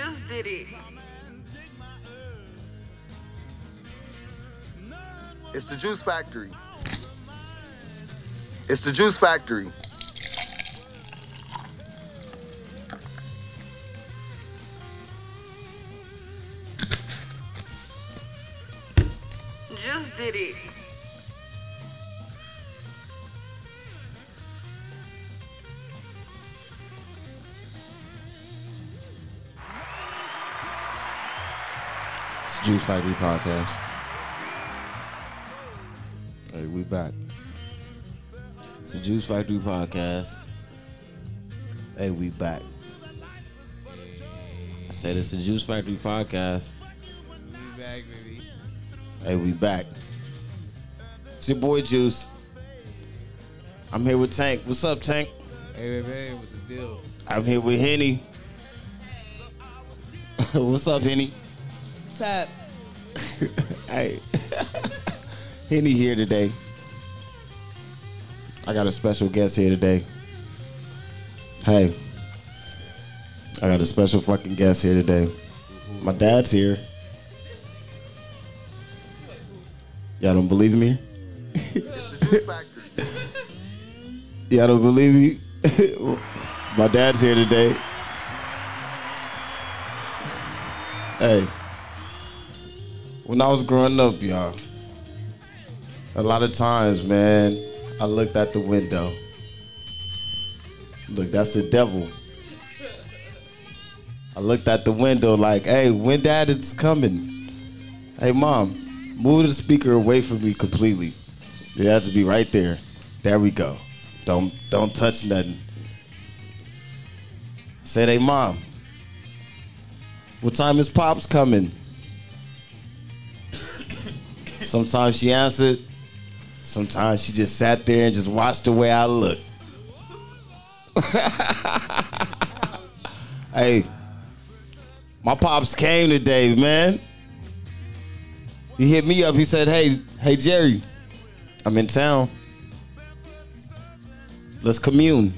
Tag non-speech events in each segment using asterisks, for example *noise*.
Just did it. It's the Juice Factory. It's the Juice Factory. Just did it. It's the Juice Factory Podcast. Hey, we back. It's the Juice Factory Podcast. Hey, we back. I said it's the Juice Factory Podcast. We back, baby. Hey, we back. It's your boy Juice. I'm here with Tank. What's up, Tank? Hey, baby, hey, what's the deal? I'm here with Henny. *laughs* What's up, Henny? Tap. Hey, Henny here today. I got a special guest here today. Hey, I got a special fucking guest here today. My dad's here. Y'all don't believe me? *laughs* Y'all don't believe me? *laughs* My dad's here today. Hey, when I was growing up, y'all, a lot of times, man, I looked at the window. Look, that's the devil. I looked at the window like, hey, when dad is coming? Hey, mom, move the speaker away from me completely. It has to be right there. There we go. Don't don't touch nothing. Said, hey mom, what time is pops coming? Sometimes she answered. Sometimes she just sat there and just watched the way I look. *laughs* hey, my pops came today, man. He hit me up. He said, "Hey, hey Jerry, I'm in town. Let's commune."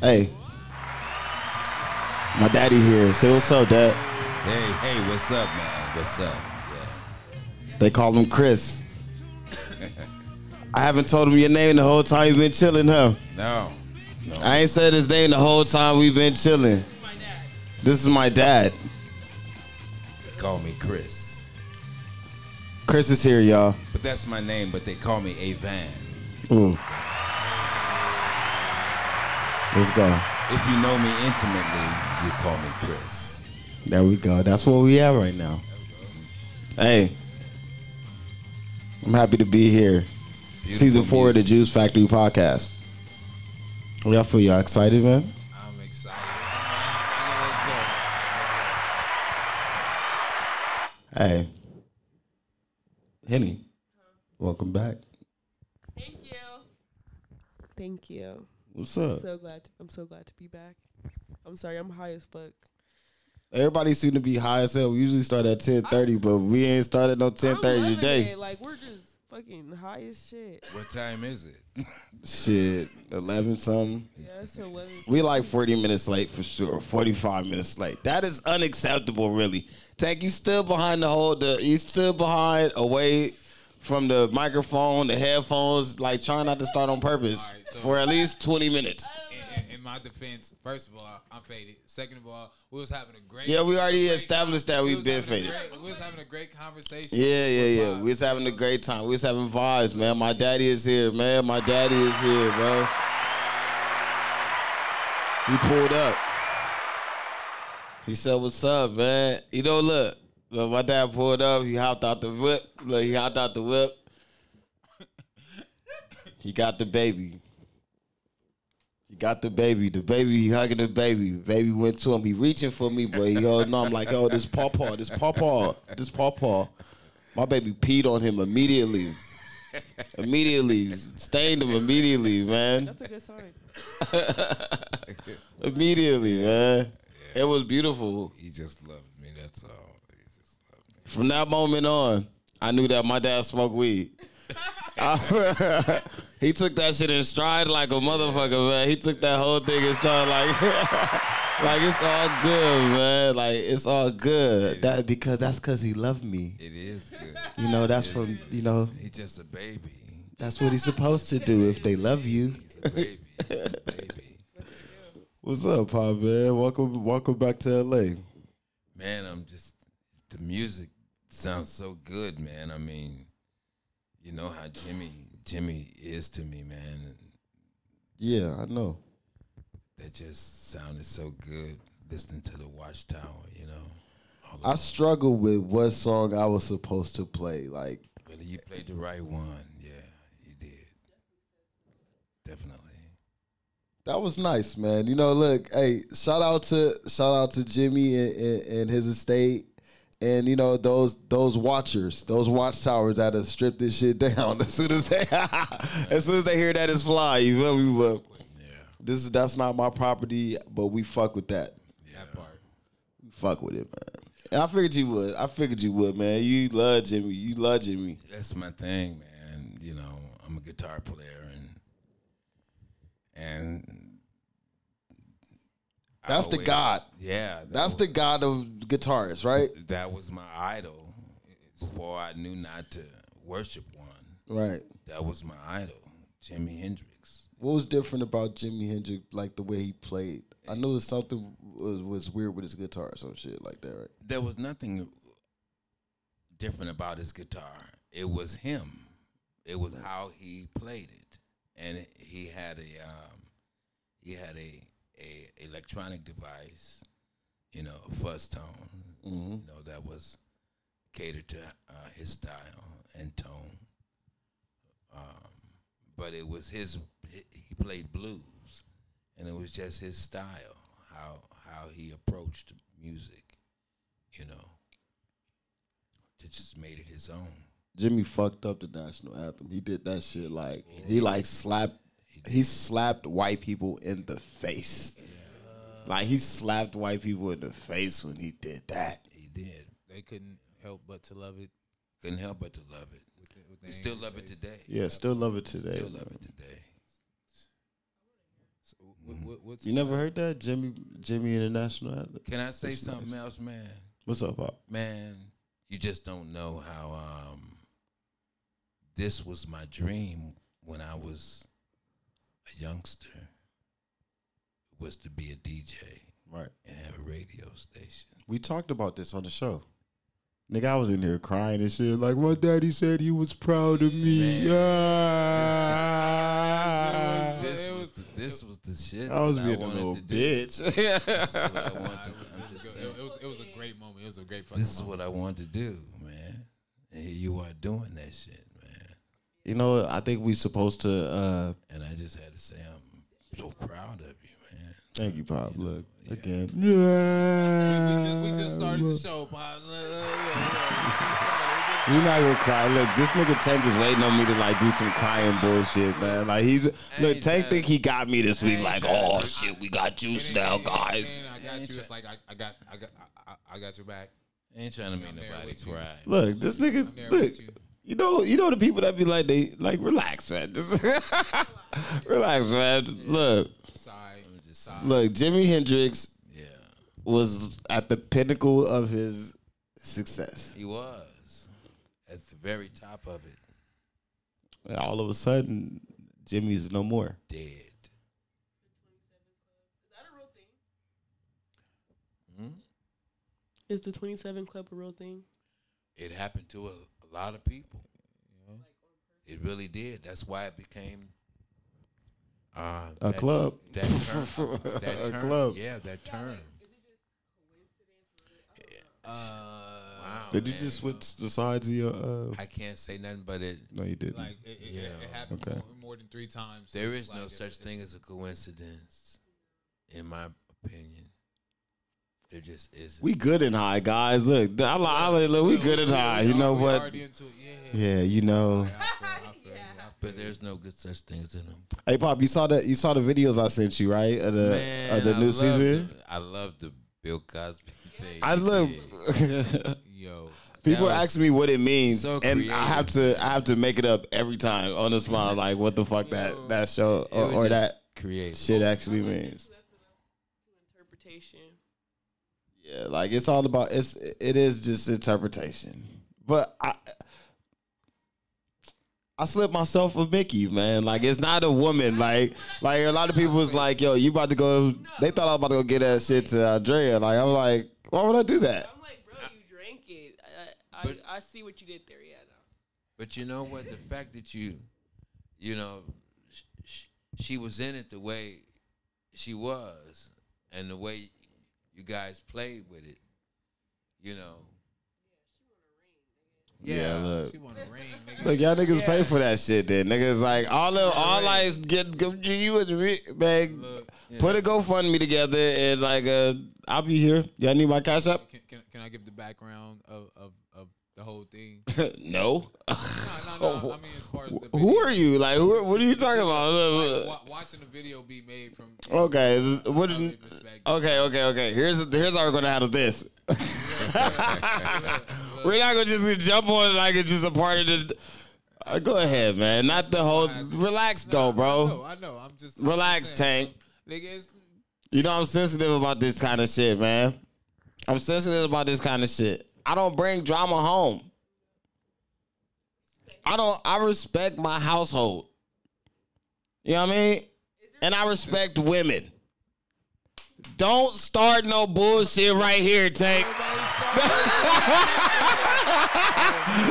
Hey, my daddy here. Say what's up, dad. Hey, hey, what's up, man? What's up? They call him Chris. I haven't told him your name the whole time you've been chilling, huh? No, no. I ain't said his name the whole time we've been chilling. This is my dad. They call me Chris. Chris is here, y'all. But that's my name, but they call me Avan. Ooh. Let's go. If you know me intimately, you call me Chris. There we go. That's what we have right now. Hey, I'm happy to be here. Beautiful Season four of the. Juice Factory podcast. Y'all feel y'all excited, man? I'm excited. Hey, Henny, welcome back. Thank you. Thank you. What's up? So glad. I'm so glad to be back. I'm sorry. I'm high as fuck. Everybody seem to be high as hell. We usually start at ten thirty, but we ain't started no ten I'm thirty loving today. Like we're just fucking high as shit. What time is it? *laughs* Shit, eleven something. Yeah, it's eleven. We like forty minutes late for sure. Forty five minutes late. That is unacceptable, really. Tank, you still behind the whole. The you still behind, away from the microphone, the headphones. Like trying not to start on purpose All right, so- for at least twenty minutes. My defense, first of all, I'm faded. Second of all, we was having a great. Yeah, we already established that we we've been faded. great- We was having a great conversation. Yeah, yeah, yeah. With We was having a great time. We was having vibes, man. My daddy is here, man. My daddy is here, bro. He pulled up. He said, "What's up, man?" You know, look, look, my dad pulled up. He hopped out the whip. Look, he hopped out the whip. He got the baby. He got the baby. The baby, he hugging the baby. Baby went to him. He reaching for me, but he holding on. I'm like, oh, this pawpaw, this pawpaw, this pawpaw. My baby peed on him immediately. immediately. Stained him immediately, man. That's a good sign. *laughs* Immediately, man. It was beautiful. He just loved me. That's all. He just loved me. From that moment on, I knew that my dad smoked weed. *laughs* *laughs* he took that shit in stride like a motherfucker, man. He took that whole thing in stride like *laughs* like it's all good, man. Like it's all good. That because that's because he loved me. It is good. You know, that's from you know, He's just a baby. that's what he's supposed to do if they love you. He's a baby. He's a baby. What's up, Pop man? Welcome, welcome back to LA. Man, I'm just the music sounds so good, man. I mean, you know how Jimi Jimi is to me, man. Yeah, I know. That just sounded so good listening to the Watchtower, you know. I struggled with what song I was supposed to play. Like, but you played the right one. Yeah, you did. Definitely. that was nice, man. You know, look, hey, shout out to shout out to Jimi and, and, and his estate, and you know those those watchers, those watchtowers that have stripped this shit *laughs* down as soon as they *laughs* as soon as they hear that it's fly. You feel me? But Yeah. this is that's not my property, but we fuck with that. That part. We fuck with it, man. And I figured you would. I figured you would, man. You love Jimi. You love Jimi. That's my thing, man. You know, I'm a guitar player and and That's the God. Yeah, that That's was, the god of guitarists, right? that was my idol before I knew not to worship one. Right. That was my idol, Jimi Hendrix. What was different about Jimi Hendrix, like the way he played? I knew something was, was weird with his guitar or some shit like that, right? There was nothing different about his guitar. It was him. It was how he played it, and he had a um, he had a a electronic device, you know, a fuzz tone, Mm-hmm. you know, that was catered to uh, his style and tone. Um, but it was his. He played blues, and it was just his style, how how he approached music, you know. It just made it his own. Jimi fucked up the national anthem. He did that shit like he like slapped. He slapped white people in the face. Like he slapped white people in the face when he did that. He did. They couldn't help but to love it. Couldn't help but to love it. With the, with the We still love it today. Yeah, still love it today. Still love man. it today. So, what, what, what's You never heard that Jimi Jimi in the national anthem? Can I say That's something nice. else, man? What's up, Pop? Man, you just don't know how um, this was my dream when I was a youngster. Was to be a DJ Right. and have a radio station. We talked about this on the show. Nigga, I was in here crying and shit. Like, my daddy said he was proud of me. Ah. This was the, this was the shit. I was that being a little bitch. This is what I wanted to. *laughs* It was, a- it, was, a great moment. It was a great fucking This is moment. what I wanted to do, man. And here you are doing that shit, man. You know, I think we're supposed to. uh And I just had to say I'm so proud of you, man. Thank you, Pop. Look again. We just, we just started the show, Pop. We're not gonna cry. Look, this nigga Tank is waiting on me to like do some crying bullshit, man. Like he's look, Tank trying- think he got me this week. ain't Like, oh to- shit, we got juice And- now, and- guys. and I got you. It's like I, I got, I got, I, I, I got your back. I ain't trying to make nobody cry. Look, this nigga's I'm there look. With you. You know, you know the people that be like they like relax, man. Just *laughs* relax, man. Look, Sorry. I'm just Sorry. look. Jimi Hendrix Yeah, was at the pinnacle of his success. he was at the very top of it, And all of a sudden, Jimi's no more. dead. Is that a real thing? Hmm? Is the 27 Club a real thing? It happened to a, a lot of people. It really did. That's why it became uh, A that- club. That term. *laughs* that A club. Yeah, that term. Uh, Wow. Did you man. just switch the sides of your? Uh, I can't say nothing, but it. no, you didn't. like it, it, Yeah. it, it happened Okay. more, more than three times. There It's is no like such it's- thing as a coincidence, in my opinion. There just isn't. we good and high, guys. Look, I, I, I, look, we good and high. You know what? already into it. Yeah. Yeah, you know. I feel, I *laughs* feel, you, I feel but there's no good such things in them. Hey, Pop, you saw the you saw the videos I sent you, right? Of the Man, of the I new love season. the- I love the Bill Cosby thing. I love. *laughs* Yo, People ask me what it means, so and I have to I have to make it up every time on the spot. *laughs* Like, what the fuck that that show or, or that creative. shit actually means. interpretation interpretation. Yeah, like it's all about it's it is just interpretation. But I I slipped myself with Mickey, man. Like it's not a woman. Like like a lot of people was like, yo, you about to go they thought I was about to go get that shit to Andrea. Like I'm like, why would I do that? I'm like, bro, you drank it. I, I, But- I, I see what you did there. Yeah, no. But you know what? The fact that you, you know, sh- sh- she was in it the way she was, and the way you guys played with it, you know. Yeah, look. She want a ring, *laughs* nigga. Look, y'all niggas pay for that shit then. Niggas like all of all I get go- you and me, man. Look, Put a GoFundMe together and like uh I'll be here. Y'all need my cash up? can, can, can I give the background of, of, of the whole thing? *laughs* no. No, no, no. I mean, as far as the Who are you? Like, who, what are you talking about? like, *laughs* watching the video be made from. Okay, what? Okay, okay, okay. Here's here's how we're gonna handle this. *laughs* we're not gonna just jump on it like it's just a part of the. Uh, go ahead, man. Not the whole. Relax, though, I know, bro. I know. I'm just. I'm Relax, saying, Tank. Nigga, You know I'm sensitive about this kind of shit, man. I'm sensitive about this kind of shit. I don't bring drama home. I don't. I respect my household. You know what I mean? And I respect women. Don't start no bullshit right here, Tank. *laughs*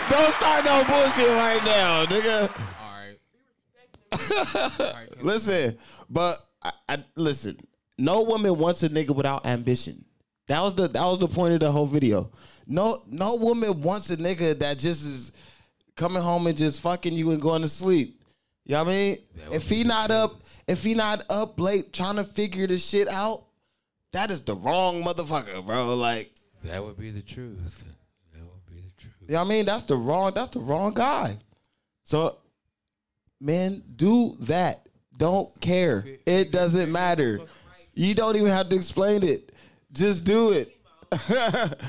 Don't start no bullshit right now, nigga. *laughs* all right. Listen, but I, I listen. No woman wants a nigga without ambition. That was the that was the point of the whole video. No no woman wants a nigga that just is coming home and just fucking you and going to sleep. You know what I mean? If he not up, if he not up late trying to figure this shit out, that is the wrong motherfucker, bro. Like, That would be the truth. That would be the truth. you know what I mean? That's the wrong, that's the wrong guy. So, man, do that. Don't care. It doesn't matter. You don't even have to explain it. Just do it. *laughs*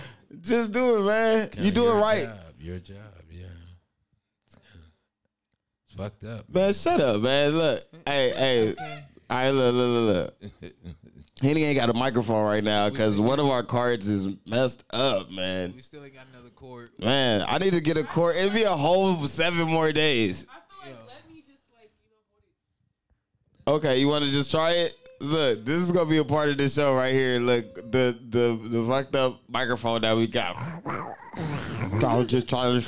Just do it, man. You do it right. Job, your job, yeah. It's, kinda, it's fucked up. Man, shut up, man. Look. Hey, hey. All right, look, look, look, look. *laughs* Henny ain't got a microphone right now because one of our cards is messed up, man. We still ain't got another court. Man, I need to get a court. It'd be a whole seven more days. I feel like let me just like you know hold it. Okay, you want to just try it? Look, this is gonna be a part of the show right here. Look, the the the fucked up microphone that we got. I was just trying to.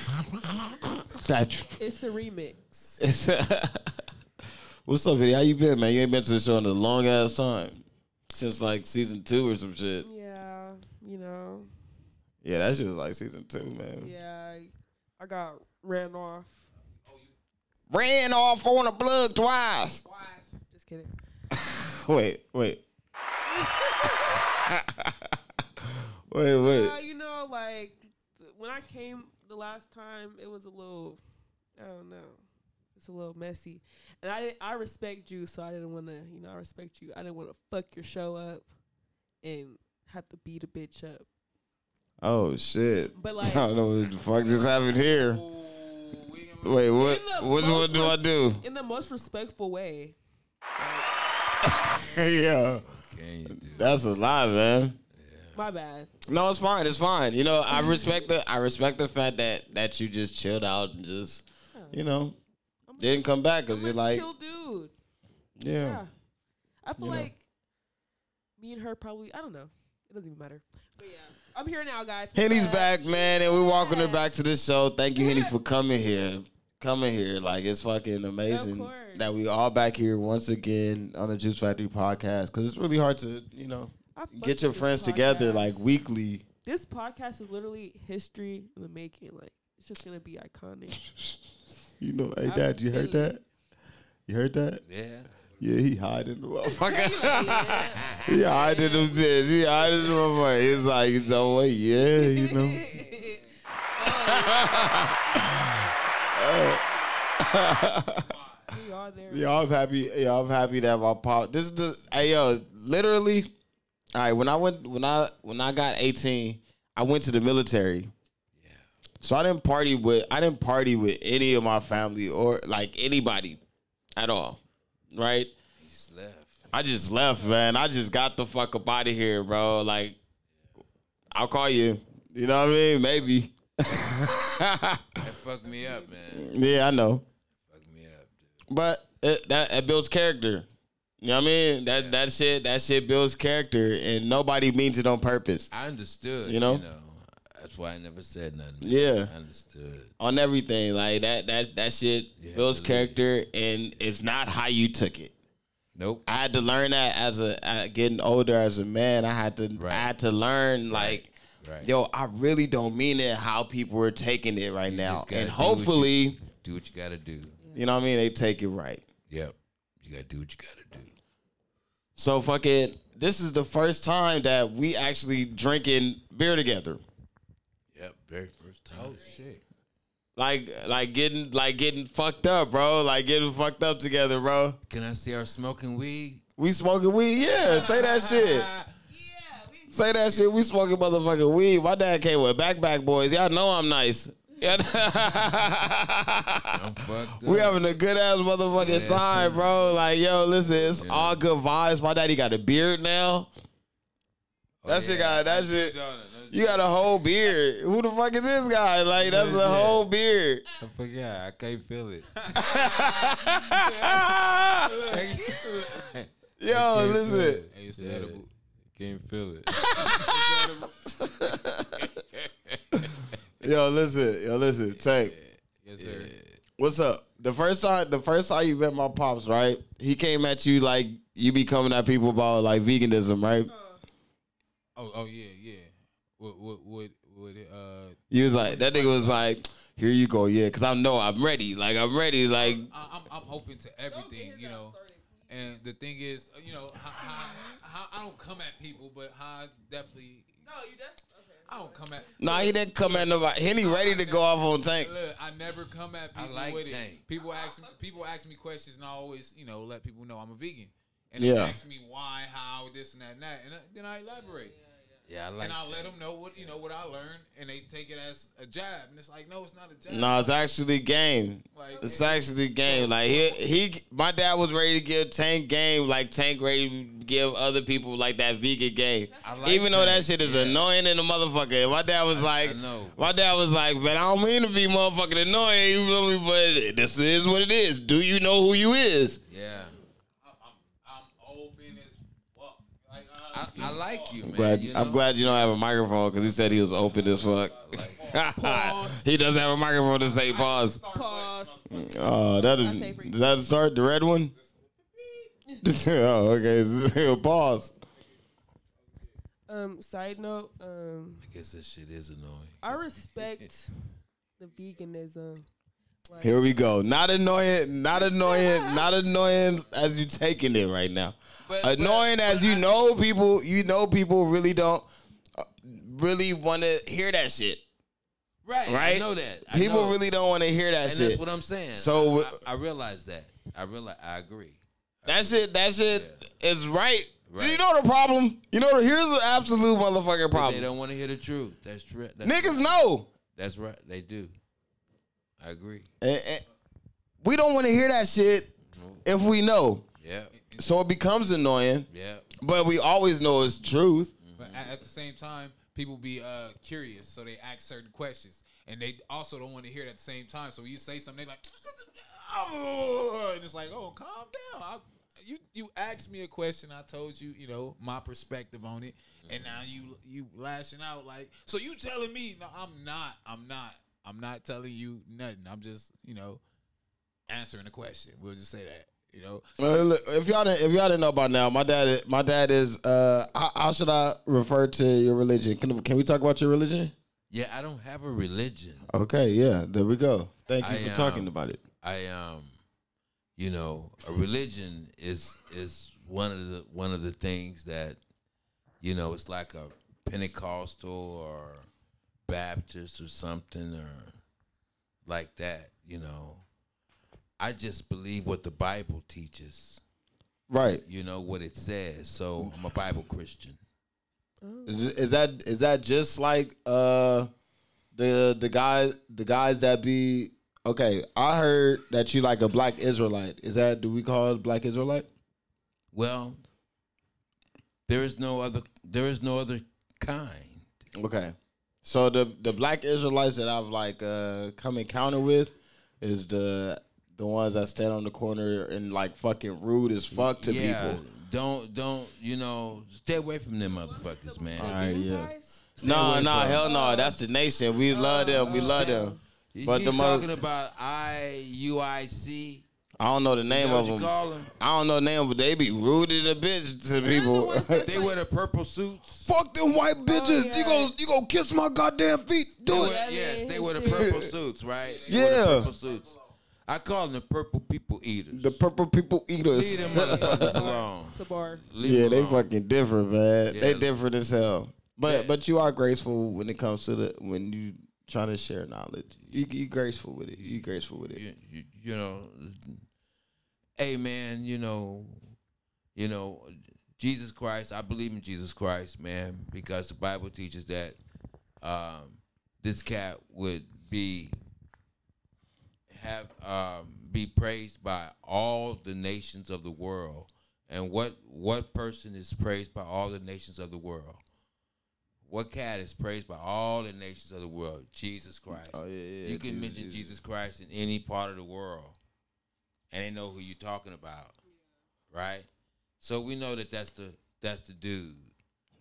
It's a remix. *laughs* What's up, video? How you been, man? You ain't been to the show in a long ass time since like season two or some shit. Yeah, you know. Yeah, that shit was like season two, man. Yeah, I- I got ran off. Ran off on a plug twice. Just kidding. *laughs* Wait, wait. *laughs* wait, wait. Uh, you know, like th- when I came the last time, it was a little, I don't know, it's a little messy. And I didn't, I respect you, so I didn't want to, you know, I respect you. I didn't want to fuck your show up and have to beat a bitch up. Oh shit. But like, *laughs* I don't know what the fuck just happened here. Ooh, we ain't gonna- Wait, what? in the Which one most do I do? in the most respectful way. *laughs* yeah, Can you do? that's a lot, man. My bad. No, it's fine. It's fine. You know, I respect the I respect the fact that that you just chilled out and just, you know, I'm didn't come back because I'm you're a like, chill dude. yeah. Yeah. I feel You know. like me and her probably I don't know. It doesn't even matter. But yeah. I'm here now, guys. Henny's back, man, and we're welcoming her back to the show. Thank you, Henny, for coming here. Coming here, like it's fucking amazing that we all back here once again on the Juice Factory podcast. Because it's really hard to, you know, get your with this friends together like weekly. This podcast is literally history in the making. Like it's just gonna be iconic. *laughs* You know, hey, I Dad, you heard feel that? it. You heard that? Yeah. Yeah, he hiding the motherfucker. *laughs* *laughs* Yeah. he hiding the bitch. He hiding the motherfucker. It's like, you know what? Yeah, you know. We are there. Y'all I'm happy. Y'all I'm happy that my pop. This is the hey yo. Literally, all right. When I went when I when I got 18, I went to the military. Yeah. So I didn't party with I didn't party with any of my family or like anybody at all, right? He just left. I just left, man. I just got the fuck up out of here, bro. Like, I'll call you. You know what I mean? Maybe. That fucked me up, man. *laughs* Yeah, I know. Fucked me up, dude. But it, that it builds character. You know what I mean? That that shit that shit builds character, and nobody means it on purpose. I understood. You know? You know. That's why I never said nothing. Yeah. I understood. On everything, like that that that shit have builds character, and it's not how you took it. Nope. I had to learn that as a uh, getting older as a man. I had to Right. I had to learn like, Right. yo, I really don't mean it how people are taking it right You now, just gotta and do what you- hopefully, Do what you gotta do. you know what I mean. They take it right. Yep. You gotta do what you gotta do. So fucking, this is the first time that we actually drinking beer together. Yep. Very first time. Oh shit. Like, like getting, like getting fucked up, bro. Like getting fucked up together, bro. Can I see our smoking weed? We smoking weed, yeah. Say that shit. *laughs* Yeah, Say that shit. We smoking motherfucking weed. My dad came with backpack boys. Y'all know I'm nice. *laughs* Yeah. We having a good ass motherfucking Yeah. time, bro. Like, yo, listen, it's all good vibes. My daddy got a beard now. Oh, That shit got that shit. You got a whole beard. Who the fuck is this guy? Like, that's a whole beard. I forgot. *laughs* I can't feel it. Yo, listen. it. Can't feel it. *laughs* Yo, listen. Yo, listen. Tank. Yes, sir. What's up? The first time, the first time you met my pops, right? He came at you like you be coming at people about like veganism, right? Oh, oh yeah, yeah. What, what, what, what? Uh, You was like, that nigga was like, here you go, yeah, because I know I'm ready. Like I'm ready. Like I, I'm, I'm open to everything, you know. And the thing is, uh, you know, how, how, how I don't come at people, but how I definitely, No, you just okay. I don't come at. Nah, he didn't come at nobody. Henny ready to go off on tank. Look, I never come at I people like with Tank. it. People ask me, people ask me questions, and I always, you know, let people know I'm a vegan. And Yeah. they ask me why, how, this and that, and that, and then I elaborate. Yeah, I like and I that. let them know what you know what I learned, and they take it as a jab, and it's like, no, it's not a jab. No, it's actually game. Like, It's actually game. Like he, he, my dad was ready to give Tank game, like Tank ready to give other people like that vegan game. I like Even though that shit is yeah. annoying in the motherfucker. My dad was like, I know. my dad was like, man, I don't mean to be motherfucking annoying, you feel me? But this is what it is. Do you know who you is? Yeah. I'm, I'm open as fuck. Like, I, I like you, man. Glad, you I'm glad you don't have a microphone because he said he was open as fuck. *laughs* he doesn't have a microphone to say pause. Pause. Oh, that I does that start the red one? *laughs* oh, okay. *laughs* Pause. Um, side note, um, I guess this shit is annoying. I respect the veganism. Here we go. Not annoying. Not annoying. not annoying as you taking it right now. But- but- annoying as but you I- know people. You know people really don't uh, really want to hear that shit. Right. Right? I know that. I People know. really don't want to hear that And shit. that's what I'm saying. So- I, I, realize that. I realize. I agree. That shit, that shit is right. Right. You know the problem. You know the, here's the absolute motherfucking But problem. they don't want to hear the truth. That's true. That's Niggas know. That's right. They do. I agree. And- and we don't want to hear that shit if we know. Yeah. So it becomes annoying, Yeah. but we always know it's truth. But at, at the same time, people be uh, curious, so they ask certain questions, and they also don't want to hear it at the same time. So you say something, they like, oh, *laughs* and it's like, oh, calm down. I, you you asked me a question, I told you, you know, my perspective on it, and now you you lashing out like, so you telling me? No, I'm not. I'm not. I'm not telling you nothing. I'm just, you know, answering a question. We'll just say that, you know. Uh, look, if y'all didn't, if y'all didn't know by now, my dad, my dad is. Uh, how, how should I refer to your religion? Can can we talk about your religion? Yeah. I don't have a religion. Okay, yeah, there we go. Thank you I, for talking um, about it. I um, you know, a religion is is one of the one of the things that, you know, it's like a Pentecostal or Baptist or something or like that. You know, I just believe what the Bible teaches. Right. You know what it says. So I'm a Bible Christian. Is, is that is that just like uh the the guy the guys that be okay? I heard that you like a black Israelite. Is that do we call it black Israelite? Well, there is no other. There is no other kind. Okay. So the the black Israelites that I've like uh come encounter with is the the ones that stand on the corner and like fucking rude as fuck to yeah, people. Don't don't you know? Stay away from them motherfuckers, man. All right, yeah. No, no, hell no. That's the nation. We love them. We love them. But He's the mother- talking about I U I C. I don't know the name What of you them. call them? I don't know the name, but they be rude as a bitch to people. *laughs* They wear the purple suits. Fuck them white oh, bitches. yeah. You gon' you gonna kiss my goddamn feet. They Do wear, it. Yeah, yes, they wear the purple suits, right? They wear the Yeah. purple suits. I call them the purple people eaters. The purple people eaters. Leave them motherfuckers *laughs* alone. It's the bar. Leave yeah, them they alone. fucking different, man. They Yeah. different as hell. But Yeah. but you are graceful when it comes to the when you trying to share knowledge. You you graceful with it. You graceful with it. you, you, you know, hey man, you know, you know, Jesus Christ. I believe in Jesus Christ, man, because the Bible teaches that um, this cat would be have um, be praised by all the nations of the world. And what what person is praised by all the nations of the world? What cat is praised by all the nations of the world? Jesus Christ. Oh, yeah, yeah, You can Jesus, mention Jesus. Jesus Christ in any part of the world, and they know who you're talking about, right? So we know that that's the that's the dude.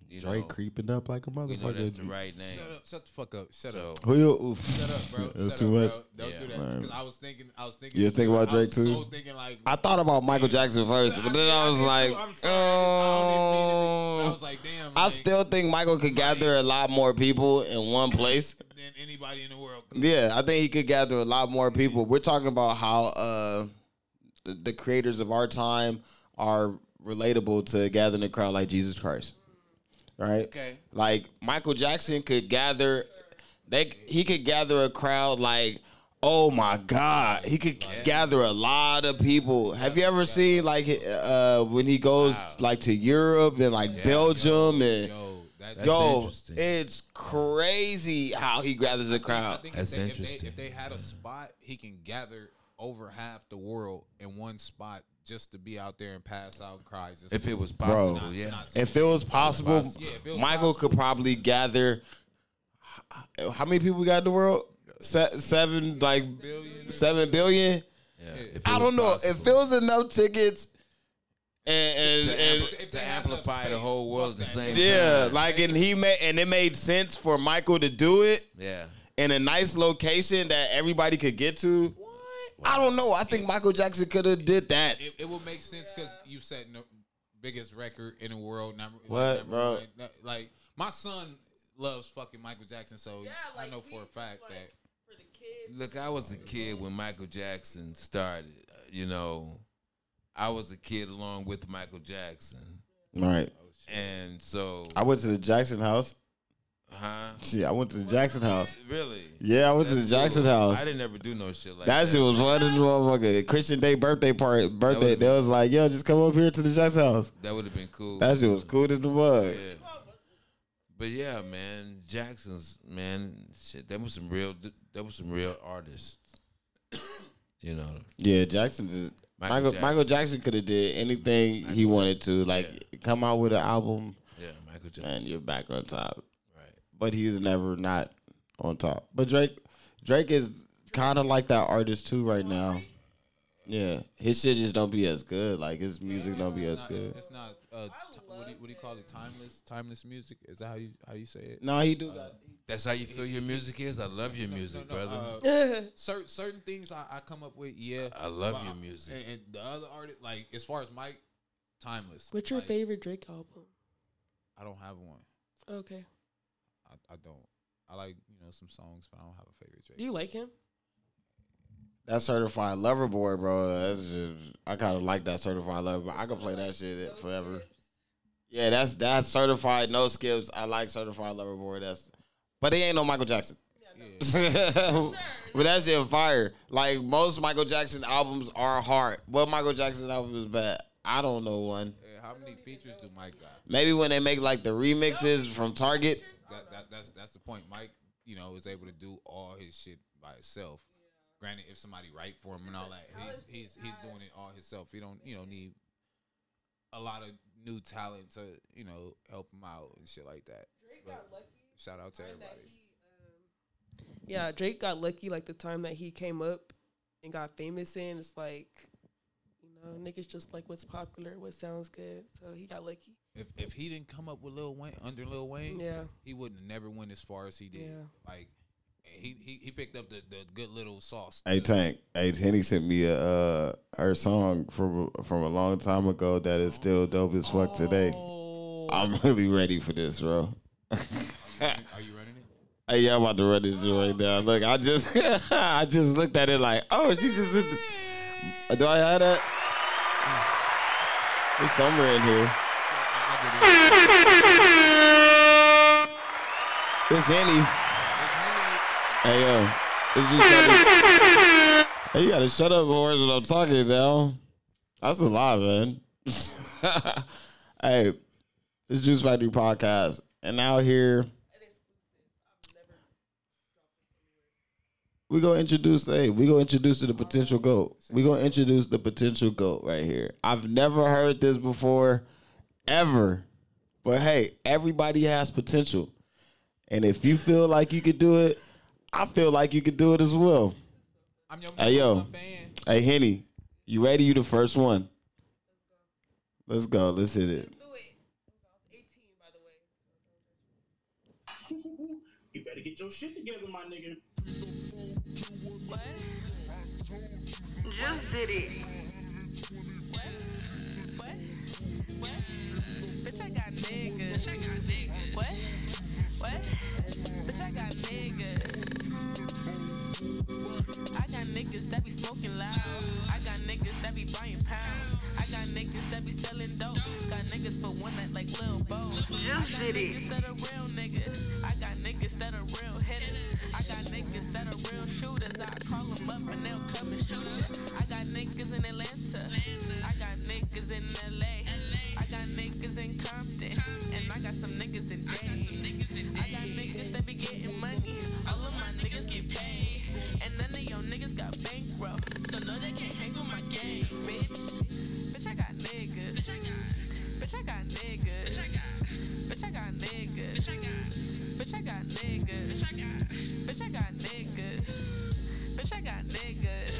You Drake know, creeping up like a we know motherfucker. that's the right name. Shut up! Shut the fuck up! Shut So up! Who you? oof. Shut up, bro. *laughs* That's Shut too up, much. Bro. Don't Yeah. do that. Man. Because I was thinking, I was thinking. You was thinking about I Drake was too? So thinking like. I thought about Michael Jackson first, but then I was did like, too. I'm. I don't even mean to be- I oh. was like, damn. I still think Michael could gather a lot more people in one place. than anybody in the world. Yeah, I think he could gather a lot more people. We're talking about how uh, the, the creators of our time are relatable to gathering a crowd like Jesus Christ, right? Okay. Like Michael Jackson could gather, they he could gather a crowd like, oh my God, he could gather a lot of people. Have you ever seen like uh, when he goes Wow. like to Europe and like Belgium and Yo, that, That's yo, it's crazy how he gathers a crowd. think That's if, they, if, interesting. they, if they had a spot, he can gather over half the world in one spot just to be out there and pass out cries. Just If it was possible, not- yeah. not- If it was possible, Yeah, if it was Michael possible. could probably gather. How many people we got in the world? Se- seven, like billion. seven billion. yeah. I don't know possible. if it was enough tickets, and, and, To and- ampli- If to they had enough amplify the whole world at the fuck that. same yeah, time. like and he made and it made sense for Michael to do it yeah. in a nice location that everybody could get to. I don't know. I think Michael Jackson could have did that. It, it would make sense because you said no, biggest record in the world. Number, What, like, number bro? one. Like, like, my son loves fucking Michael Jackson, so Yeah, I know for a fact like, that. For the kids. Look, I was a kid when Michael Jackson started. You know, I was a kid along with Michael Jackson, Right. Oh, and so, I went to the Jackson house. Huh? See, I went to the Jackson house. Really? Yeah, I went to the Jackson cool. house. I didn't ever do no shit like That that. shit was one of the motherfucker Christian Day birthday party birthday. They was like, yo, just come up here to the Jackson house. That would have been cool. That shit was cool to the mug. Yeah. But yeah, man, Jackson's man, shit. That was some real. That was some real artists. You know, Yeah, Jackson just Michael Michael Jackson. Michael Jackson could have did anything he wanted to. Like come out with an album yeah, Michael Jackson. and you're back on top. Right. But he's never not on top. But Drake Drake is kind of like that artist too right now. Yeah, his shit just don't be as good. Like his music don't be as not, good. It's, it's not. Uh, t- what, do you, what do you call it? Timeless, timeless music. Is that how you how you say it? No, he do got. That's how you feel your music is. I love your music, No, no, brother. uh, *laughs* certain certain things I, I come up with. Yeah, I love your music. And, and the other artist, like as far as Mike, timeless. What's your Like, favorite Drake album? I don't have one. Okay. I, I don't. I like you know some songs, but I don't have a favorite Drake. Do you like him? That certified lover boy, bro. That's just, I kind of like that certified lover. Boy. I could play that shit forever. Yeah, that's that's certified no skips. I like certified lover boy. That's, but he ain't no Michael Jackson. Yeah. *laughs* but that shit fire. Like most Michael Jackson albums are hard. What Michael Jackson album is bad? I don't know one. Yeah, How many features do Mike got? Maybe when they make like the remixes from Target. That, that that's that's the point. Mike, you know, is able to do all his shit by himself. Granted, if somebody write for him and all that, he's he's he's doing it all himself. He don't you know need a lot of new talent to you know help him out and shit like that. Drake But got lucky. shout out to time everybody. he, um, yeah, Drake got lucky like the time that he came up and got famous in. It's like, you know, niggas just like what's popular, what sounds good. So he got lucky. If if he didn't come up with Lil Wayne under Lil Wayne, Yeah. he wouldn't have never went as far as he did. Yeah. Like he, he he picked up the, the good little sauce. Hey Tank, hey Henny sent me a uh, her song from from a long time ago that is still dope as fuck today. Oh. I'm really ready for this, bro. Are you running it? Hey, yeah, I'm about to run this shit right now. Look, I just *laughs* I just looked at it like, oh, she just the, do I have that? There's somewhere in here. It's Henny. Hey yo, it's just hey, you gotta shut up or I'm talking now. That's a lot, man. *laughs* hey, this Juice Factory podcast, and now here we gonna introduce. Hey, we gonna introduce to the potential goat. We gonna introduce the potential goat right here. I've never heard this before, ever. But hey, everybody has potential, and if you feel like you could do it, I feel like you could do it as well. I'm your Hey, yo. fan. Hey Henny, you ready? You the first one. Let's go. Let's hit it. 18, by the way. You better get your shit together, my nigga. Juice Bitch, I got niggas. What? What? Bitch, I got niggas. I got niggas that be smoking loud. I got niggas that be buying pounds. I got niggas that be selling dope. Got niggas for one night like Lil Bo. I got City. niggas that are real niggas. I got niggas that are real hitters. I got niggas that are real shooters. I call them up and they'll come and shoot ya. I got niggas in Atlanta. I got niggas in LA. I got niggas in Compton. And I got some niggas in Dade. I got niggas that be getting money. All of my niggas get paid bankrupt. So no, they can't hang with my game, bitch. Bitch, I got niggas. Bitch, I got. Bitch, I got niggas. Bitch, I got. Bitch, I got niggas. Bitch, I got. Bitch, I got niggas. Bitch, I got. Bitch, I got niggas.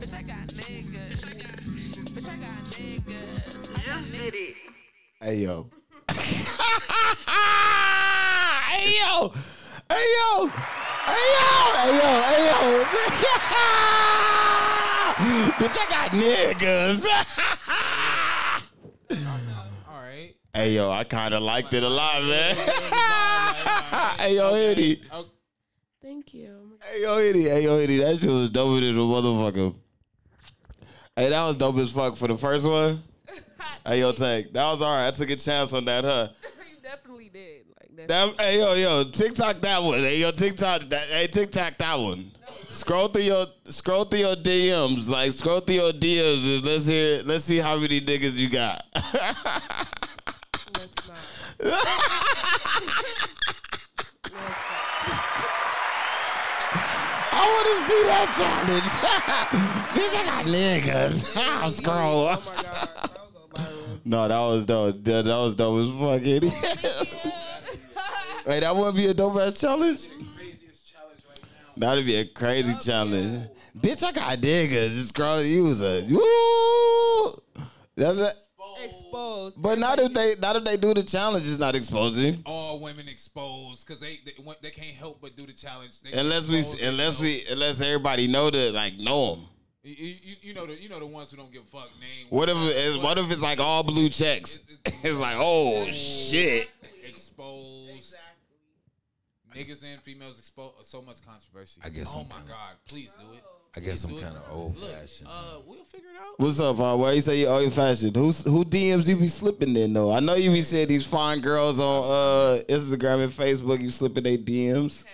Bitch, I got niggas. Bitch, I got. Bitch, I got niggas. I got niggas. Hey yo. *laughs* hey yo. Hey yo. Hey yo. Hey yo. Hey yo. *laughs* Bitch, I got niggas. All right. hey yo, I kind of liked it a lot, man. hey yo, Eddie. Oh, Thank you. Oh hey yo, Eddie. Hey yo, Eddie. That shit was dope than a motherfucker. Hey, that was dope as fuck for the first one. *laughs* Hey yo, Tank. That was alright. I took a chance on that, huh? *laughs* you definitely did. That, hey yo yo TikTok that one. Hey yo TikTok that hey TikTok that one. Scroll through your scroll through your DMs like scroll through your DMs and let's hear let's see how many niggas you got. Let's not. Let's *laughs* not. I want to see that challenge. *laughs* Bitch, I got niggas. *laughs* I'm scroll. Oh my god. That will go. No, that was dope. That, that was dope as fuck. Eddie. Wait, that wouldn't be a dope ass challenge. That'd be a crazy challenge. Bitch, I got niggas. Just scroll a Woo! That's it. Exposed. But not if they not if they do the challenge, it's not exposing. all women exposed because they, they wa- they can't help but do the challenge. They Unless we exposed, they unless know. we unless everybody know the like know them. You, you, you know the you know the ones who don't give a fuck name. What if it's what if it's like all blue checks? It's *laughs* like oh shit. exposed niggas and females exposed so much controversy. I guess Oh I'm my kinda- god! Please do it. I guess I'm kind of old Look, fashioned. uh, we'll figure it out. What's up, uh, why you say you old fashioned? Who's who DMs you be slipping in though? I know you be saying these fine girls on uh Instagram and Facebook. You slipping their DMs.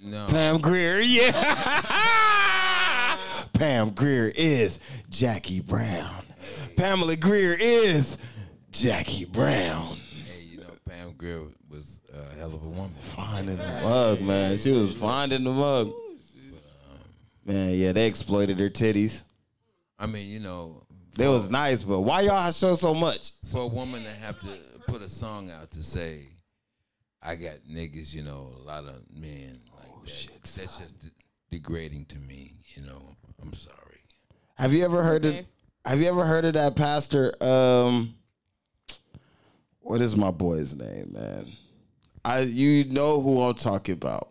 no, Pam Grier, yeah. *laughs* Pam Grier is Jackie Brown. Pamela Grier is Jackie Brown. hey, you know Pam Grier was a hell of a woman. Fine in the mug, man. She was fine in the mug. Man, yeah, they exploited her titties. I mean, you know, They was nice, but why y'all show so much? for a woman to have to put a song out to say, "I got niggas," you know, a lot of men like that. That's just de- degrading to me. You know, I'm sorry. Have you ever heard Okay. of Have you ever heard of that pastor? Um, what is my boy's name, man? I you know who I'm talking about.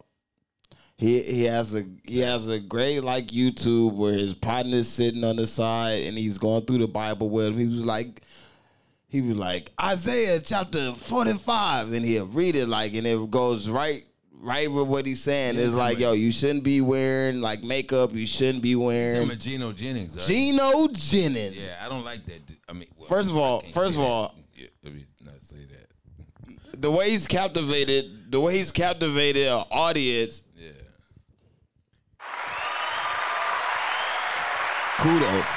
He he has a he has a great like YouTube where his partner's sitting on the side and he's going through the Bible with him. He was like he was like Isaiah chapter 45 and he'll read it like and it goes right right with what he's saying. It's like, yo, you shouldn't be wearing like makeup, you shouldn't be wearing I'm a Gino Jennings. right? Gino Jennings. Yeah, I don't like that. dude. I mean, well, First of all- first of that. all- Yeah, let me not say that. The way he's captivated, the way he's captivated an audience, Yeah, kudos.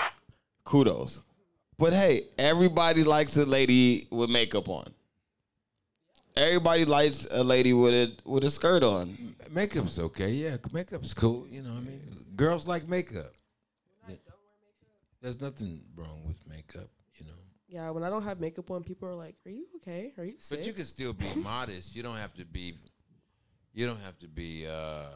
Kudos. But hey, everybody likes a lady with makeup on. Everybody likes a lady with a with a skirt on. makeup's okay. Yeah, makeup's cool. You know, what I mean, girls like makeup. There's nothing wrong with makeup. You know. Yeah, when I don't have makeup on, people are like, "Are you okay? Are you sick?" But you can still be *laughs* modest. You don't have to be. You don't have to be uh,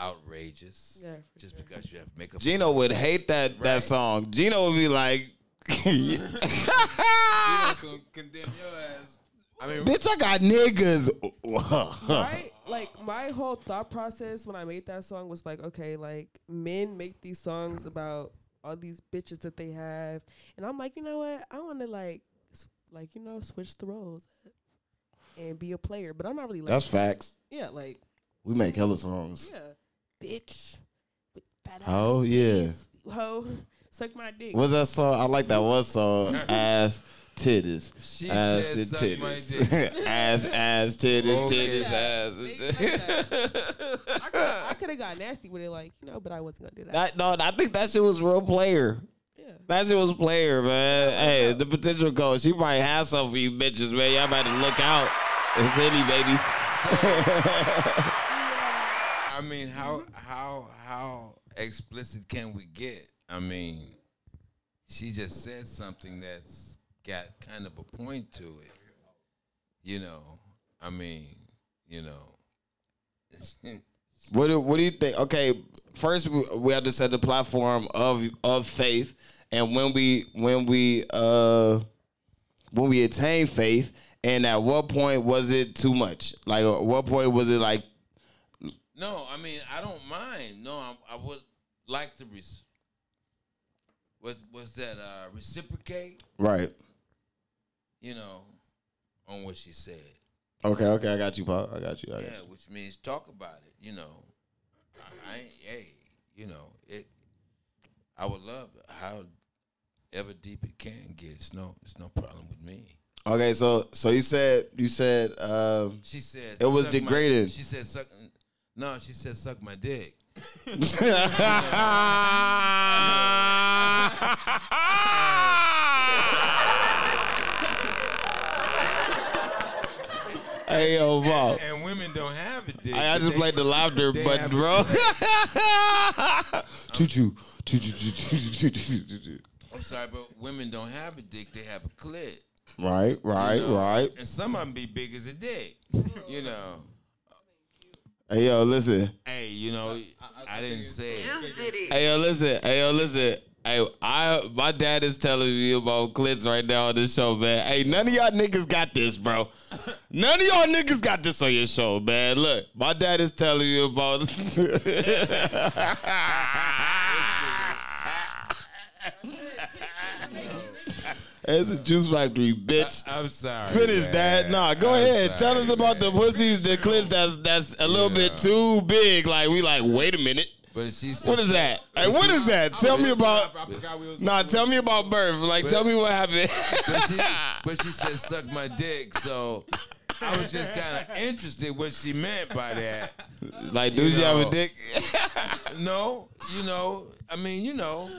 outrageous. Yeah, for just sure. because you have makeup. Gino would hate that that song. Gino would be like, *laughs* You condemn your ass. I mean, "Bitch, I got niggas." my *laughs* like my whole thought process when I made that song was like, okay, like men make these songs about all these bitches that they have, and I'm like, you know what? I want to like, s- like you know, switch the roles and be a player, but I'm not really like, That's facts. yeah, like We make hella songs. yeah, bitch, with fat Oh, yeah. titties, ho, suck my dick. What's that song? I like that one song. *laughs* Ass titties. She ass said, and "Suck my titties. dick." ass, *laughs* ass, titties, Okay. titties, Yeah, ass. things like I could have *laughs* got nasty with it, like you know, but I wasn't gonna do that. That, no, I think that shit was real player. yeah. That shit was player, man. Hey, the potential coach, she might have something for you bitches, man. Y'all better look out. It's any baby. *laughs* I mean, how how how explicit can we get? I mean, she just said something that's got kind of a point to it. You know, I mean, you know, *laughs* What do, what do you think? Okay, first we, we have to set the platform of of faith, and when we when we uh when we attain faith, and at what point was it too much? Like, at what point was it like? no, I mean, I don't mind. No, I, I would like to. Res- what was that? Uh, reciprocate? Right. You know, on what she said. Okay. Okay. I got you, Paul. I got you. I got Yeah, you. which means talk about it. You know, I, I ain't- hey, you know it. I would love how ever deep it can get. It's no, it's no problem with me. Okay. So so you said you said um, She said It was degraded. my-" she said suck. No, she said suck my dick. *laughs* *laughs* *laughs* hey yo, *laughs* Paul. And women don't have a dick. I, I just they- played the *laughs* laughter button, bro. choo choo, choo choo, choo choo, choo choo, choo choo. I'm sorry, but women don't have a dick. They have a clit. Right, you right, know? right. And some of them be big as a dick. you know. Hey yo, listen. Hey, you know, I, I didn't think say it. Hey yo, listen. Hey yo, listen. Hey, I my dad is telling me about clits right now on this show, man. Hey, none of y'all niggas got this, bro. *laughs* None of y'all niggas got this on your show, man. Look, my dad is telling you about. *laughs* it's a juice factory, bitch. I'm sorry. Finish man. that. Nah, go I'm ahead. Tell us about the pussies, the clits that's that's a little bit too big. Like we like, wait a minute. But she said, What is that? Hey, what is that? Tell me about. I forgot we was. Nah, tell me about birth. Like, tell me what happened. But she, *laughs* but she said suck my dick, so I was just kind of interested what she meant by that. like, do You you have a dick? *laughs* No, you know, I mean, you know,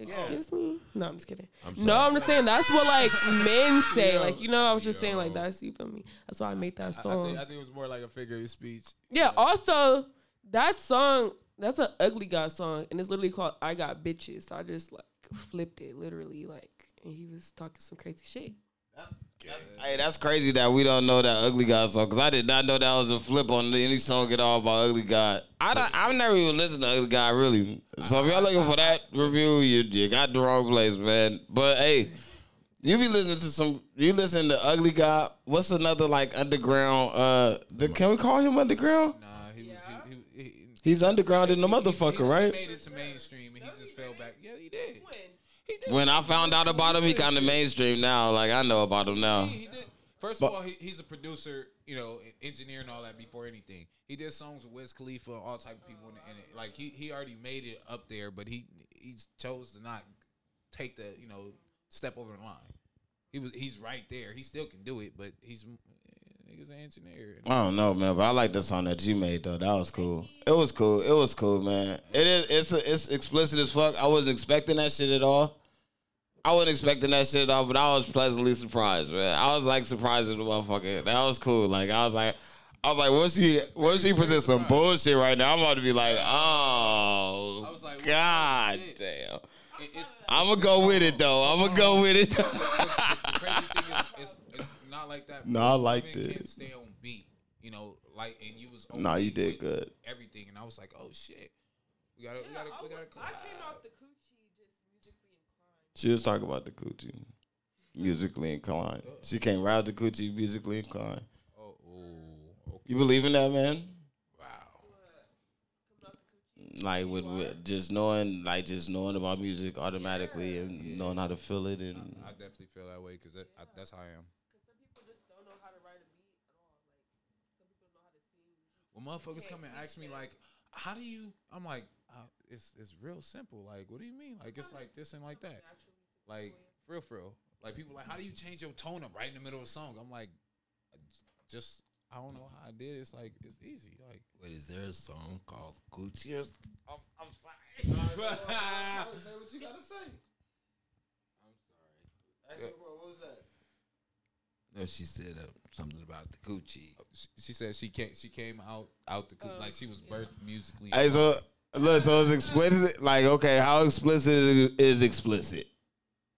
Excuse me? No, I'm just kidding. I'm no. I'm just saying that's what like men *laughs* say. Like you know, I was just saying like that's you feel me. That's why I made that I, I, song. think, I think it was more like a figure of speech. yeah. Also, that song that's an Ugly God song, and it's literally called "I Got Bitches." So I just like flipped it literally, like, and he was talking some crazy shit. Hey, that's crazy that we don't know that Ugly God song because I did not know that was a flip on any song at all by Ugly God. I don't, I've never even listened to Ugly God really. So if y'all looking for that review, you you got the wrong place, man. But hey, you be listening to some. You listen to Ugly God. What's another like underground? Uh, the, can we call him underground? Nah, he was. He, he, he, He's underground in the he- he- motherfucker, he, right? He made it to mainstream, and he just fell back. Yeah, he did. He did. When I found out about him, he kind of mainstream now. Like I know about him now. He, he did. First But- of all, he, he's a producer, you know, engineer and all that before anything. He did songs with Wiz Khalifa, all type of people in it. In it. Like he, he already made it up there, but he he chose to not take the you know step over the line. He was he's right there. He still can do it, but he's niggas an engineer. I don't know, man, but I like the song that you made though. That was cool. It was cool. It was cool, man. It is. It's a, it's explicit as fuck. I wasn't expecting that shit at all. I wasn't expecting that shit at all, but I was pleasantly surprised, man. I was like surprised at the motherfucker. That was cool. Like I was like, I was like, once she once she present some bullshit right now, I'm about to be like, oh, I was like, god damn. It- it's, I'm gonna go with it though. I'm gonna go with it. *laughs* the crazy thing is, not like that. No, I liked it. Can't stay on beat, you know, like and you was. on Nah, you did good. Everything, and I was like, oh shit, we gotta, we Yeah, gotta, I, we gotta. was- I came collab. out the coochie just musically inclined. She was talking about the coochie, musically inclined. She came right out the coochie, musically inclined. Oh, oh, okay. You believe in that, man? Wow. Like with, with just knowing, like just knowing about music automatically and knowing how to feel it, and I definitely feel that way because I, that's how I am. Because some people just don't know how to write a beat at all. Like, some people don't know how to sing. When motherfuckers come and ask me like, how do you? I'm like, uh, it's it's real simple. Like, what do you mean? Like it's like this and like that. Like for real, for real. Like people like, how do you change your tone up right in the middle of a song? I'm like, just I don't know how I did. it. It's like it's easy. Like Wait, is there a song called Gucci? Or s- I'm, I'm sorry. *laughs* say what you gotta say. I'm sorry. what was that? No, she said uh, something about the coochie. she, she said she came she came out out the co- Oh, like she was yeah. birthed musically. Hey, so look, so it's explicit. Like, okay, how explicit is explicit?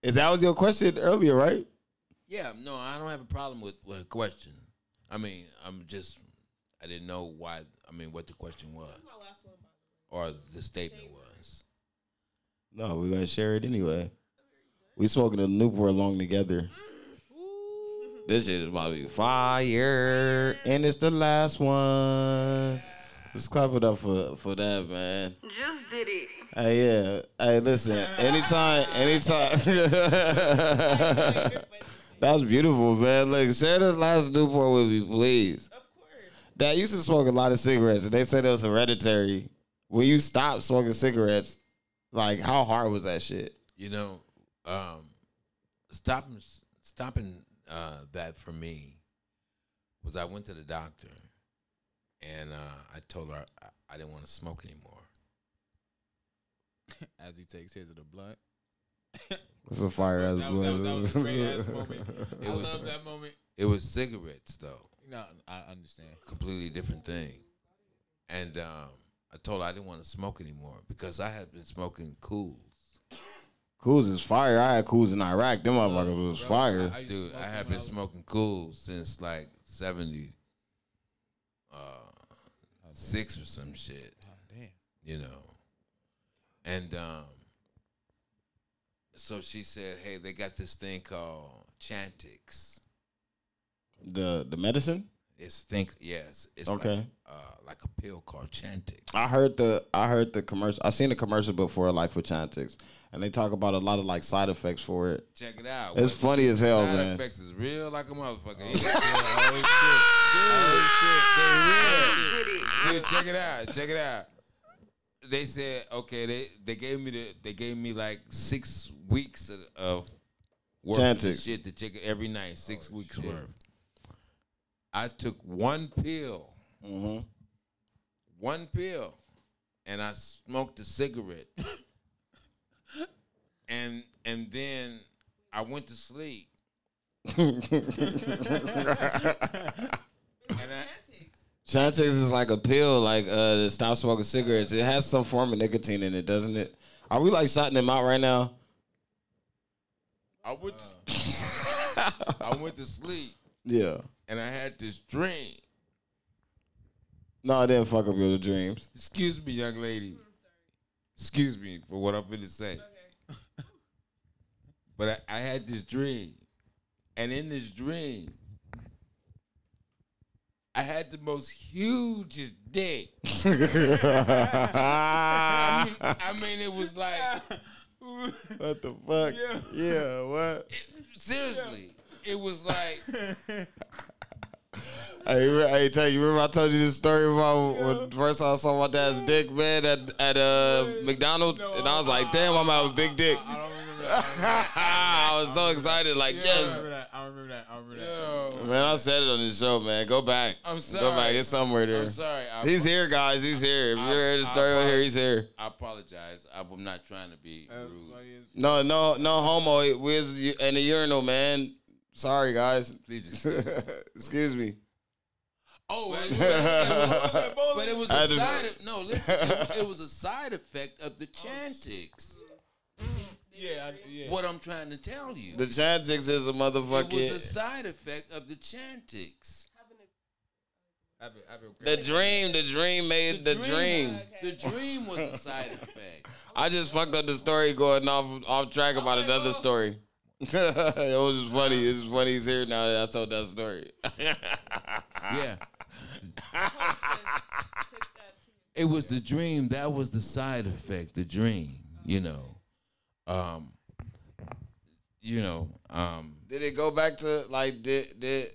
Is that was your question earlier, right? Yeah, no, I don't have a problem with, with a question. I mean, I'm just, I didn't know why, I mean, what the question was My last one, by the way. or the statement was. No, we're gonna share it anyway. We smoking a Newport long together. This shit is about to be fire, and it's the last one. Let's clap it up for for that, man. Just did it. Hey, yeah. Hey, listen. Anytime, anytime. *laughs* that was beautiful, man. Look, share the last Newport with me, please. Of course. Dad used to smoke a lot of cigarettes, and they said it was hereditary. When you stop smoking cigarettes, like how hard was that shit? You know, um, stopping, stopping uh, that for me was I went to the doctor and uh, I told her I, I didn't want to smoke anymore. *laughs* as he takes his of the blunt. It's a fire ass That, was- that, that was a great ass moment. *laughs* It I was- love that moment. It was cigarettes, though. No, I understand. completely different thing. And um, I told her I didn't want to smoke anymore because I had been smoking cools. Cools is fire. I had cools in Iraq. Them motherfuckers was Bro, fire. I- I Dude, I have been was- smoking cools since like 70, uh, six or some shit, Oh, damn. you know. And um, so she said, hey, they got this thing called Chantix. The the medicine. It's think yes, it's Okay. like, uh, like a pill called Chantix. I heard the I heard the commercial. I seen the commercial before, like for Chantix, and they talk about a lot of like side effects for it. Check it out. It's What- funny as hell, side man. effects is real like a motherfucker. Oh, Dude, Did it. dude, check it out. Check it out. They said, okay, they, they gave me the they gave me like six weeks of, of worth of Chantix. shit to check it every night, six weeks worth. I took one pill, Mm-hmm. one pill, and I smoked a cigarette. *laughs* and and then I went to sleep. *laughs* Chantix is like a pill, like uh, to stop smoking cigarettes. It has some form of nicotine in it, doesn't it? Are we like shotting them out right now? I went to, *laughs* I went to sleep Yeah. And I had this dream. No, I didn't fuck up your dreams. Excuse me, young lady. Excuse me for what I'm going to say. But I, I had this dream. And in this dream, I had the most hugest dick. *laughs* I mean, I mean, it was like, what the fuck? Yeah, what? seriously, it was like, *laughs* I, re- hey, tell you, remember I told you this story about when first I saw my dad's dick, man, at at uh, McDonald's, and I was like, damn, I'm gonna have a big dick. I don't remember that. *laughs* I was so excited, like, I don't yes. remember that. I remember that. I remember that. yo, Man, I said it on the show, man. Go back. I'm sorry. Go back. It's somewhere there. I'm sorry. I, He's here, guys. He's here. If I- you're heard the I story over here, he's here. I apologize. I'm not trying to be rude. No, no, no homo. He was in the urinal, man. Sorry, guys. Please excuse me. *laughs* Excuse me. Oh, But- it was, but it was I a side. Of, no, listen. It, *laughs* it was a side effect of the Chantix. Yeah, I, yeah. What I'm trying to tell you. The Chantix is a motherfucker. it was a side effect of the Chantix. I've been, I've been The dream, the dream made the, dream. The dream was a side effect. I just fucked up the story going off off track about another story. It was just funny. It's just funny he's here now that I told that story. *laughs* Yeah. *laughs* It was the dream. That was the side effect. The dream. You know. Um. You know. Um. did it go back to like did did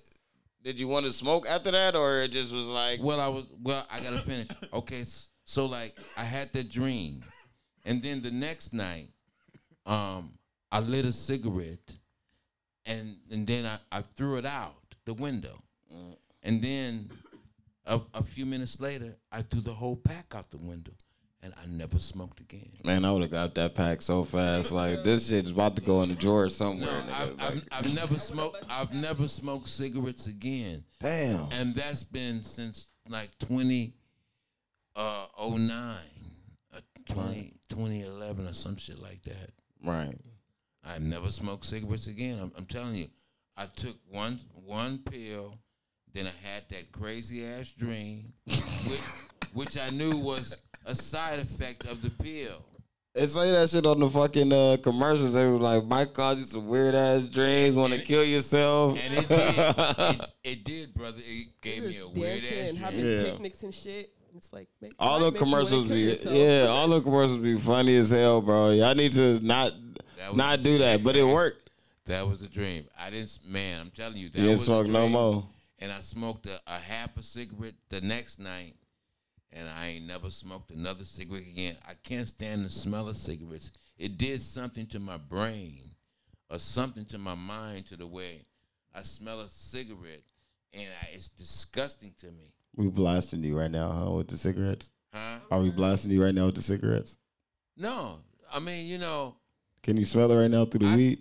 did you want to smoke after that or it just was like Well, I was. Well, I gotta finish. *laughs* Okay, so like I had that dream, and then the next night, um, I lit a cigarette, and and then I, I threw it out the window, and then a, a few minutes later, I threw the whole pack out the window, and I never smoked again. Man, I would have got that pack so fast. Like this shit is about to go in the drawer somewhere. No. I've, I've, I've never smoked. I've never smoked cigarettes again. Damn. and that's been since like 20 uh 09 uh, 20, 2011 or some shit like that Right. I've never smoked cigarettes again I'm, I'm telling you i took one one pill then i had that crazy ass dream which, which i knew was a side effect of the pill They say that shit on the fucking uh, commercials. They were like, "Might cause you some weird ass dreams. Want to kill yourself." and it did it, *laughs* it did brother it gave me a Just weird dancing ass and having Yeah. picnics and shit. It's like make, all the make you wanna commercials be yeah, all the commercials be funny as hell, bro. Y'all need to not That was not do that, but it worked. that was a dream i didn't man i'm telling you that You didn't smoke no more. and I smoked a, a half a cigarette the next night, and I ain't never smoked another cigarette again. I can't stand the smell of cigarettes. It did something to my brain, or something to my mind, to the way I smell a cigarette, and I, it's disgusting to me. We blasting you right now, huh? With the cigarettes? Huh? Are we blasting you right now with the cigarettes? No, I mean you know, Can you smell it right now through the I- weed?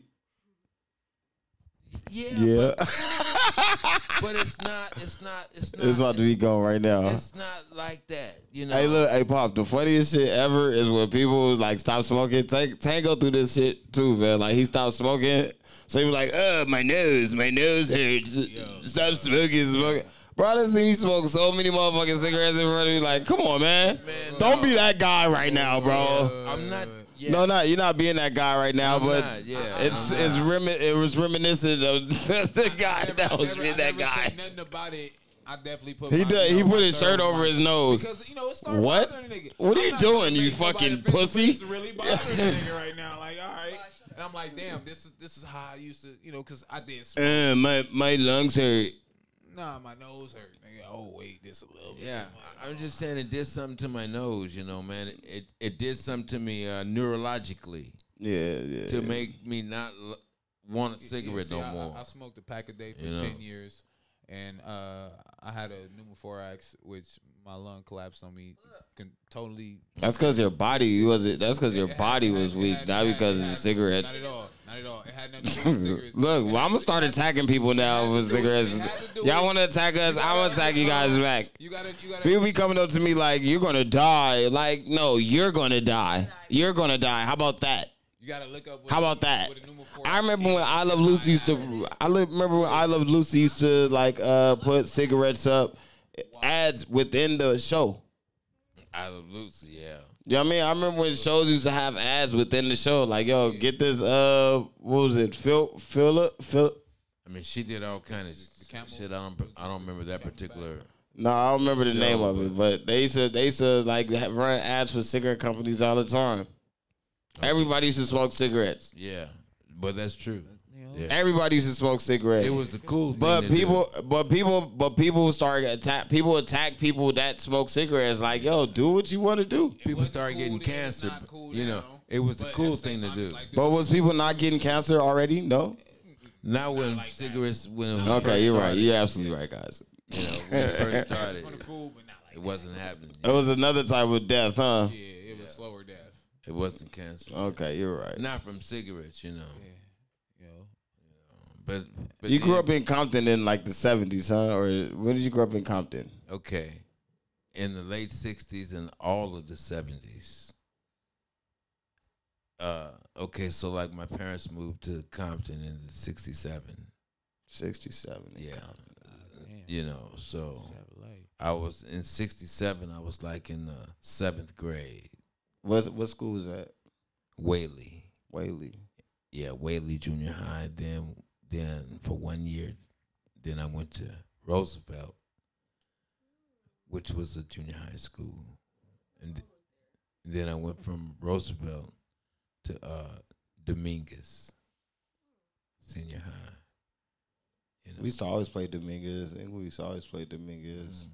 yeah, Yeah, But, *laughs* but it's not. It's not. It's not. it's about to be going right now. It's not like that. You know. Hey, look, hey, Pop. The funniest shit ever is when people like stop smoking. Tank, Tank go through this shit too, man. Like he stopped smoking, so he was like, "Uh, my nose, my nose hurts. Stop smoking, smoking." Bro, I done seen you smoke so many motherfucking cigarettes in front of me. Like, come on, man. Man, Don't be that guy right now, bro. I'm not. Yeah. No, no, you're not being that guy right now. I'm but not, yeah, it's I'm it's remi- it was reminiscent of *laughs* the guy never- that was never- being I that guy. Nothing about it. I definitely put. He did- he put his shirt over his nose. Because you know it started What? bothering nigga. What are I'm you not doing, you nobody fucking pussy? It's really bothering the nigga right now. Like, all right. And I'm like, damn, this is this is how I used to, you know, because I did. *laughs* Smoke. Uh, my my lungs hurt. Nah, my nose hurt. Nigga. Oh wait, this a little bit. Yeah, I- I'm just saying it did something to my nose. You know, man. It it, it did something to me uh, neurologically Yeah, yeah. to yeah. make me not l- want a Yeah, cigarette see, no I, more. I, I smoked a pack a day for You know? ten years, and uh, I had a pneumothorax, which my lung collapsed on me, con- totally. That's because your body was it. That's because your had- body had- was weak, had- not because of the cigarettes. Not at all. Not at all. It had nothing to do with *laughs* cigarettes. Look, well, I'm gonna start attacking people now with had to do it. cigarettes. It had to do Y'all want to attack us? I'm gonna attack you guys back. You gotta, you gotta. People be coming up to me like, "You're gonna die." Like, no, you're gonna die. You're gonna die. How about that? You gotta look up. What How about that? what the numeral four I remember when is. I Love Lucy used to. I li- remember when I Love Lucy used to like uh put cigarettes up ads within the show. I love Lucy, yeah. You know what I mean? I remember when shows used to have ads within the show, like yo, get this uh, what was it? Phil, Philip, Phil. I mean, she did all kind of Camel? shit. I don't, I don't remember that particular. No, I don't remember the Show, name of it, but they used to they used to like run ads for cigarette companies all the time. Everybody used to smoke cigarettes. Yeah, but that's true. Yeah. Everybody used to smoke cigarettes. It was the cool. But to people, do. but people, but people start attack. People attack people that smoke cigarettes. Like, yo, do what you want to do. people wasn't started cool getting then, cancer. cool you know, now. it was the cool at the same thing to do. like, But was people not getting cancer already? No. Not when like that. cigarettes when it was Okay, you're right. started, You're absolutely right, guys. You know, when it first *laughs* started, food, like it wasn't happening. It was another type of death, huh? Yeah, it was slower death. It wasn't cancer. Okay, you're right. Not from cigarettes, you know. Yeah. You know, But, but You grew then- up in Compton in like the '70s, huh? Or when did you grow up in Compton? okay in the late 60s and all of the 70s uh okay so like my parents moved to compton in 67 '67. yeah Compton. you know so i was in 67 i was like in the seventh grade What what school was that? whaley. Whaley. yeah whaley junior high. Then then for one year then i went to roosevelt which was a junior high school. And th- then i went from roosevelt to uh dominguez senior high. You know? We used to always play Dominguez, and we used to always play Dominguez.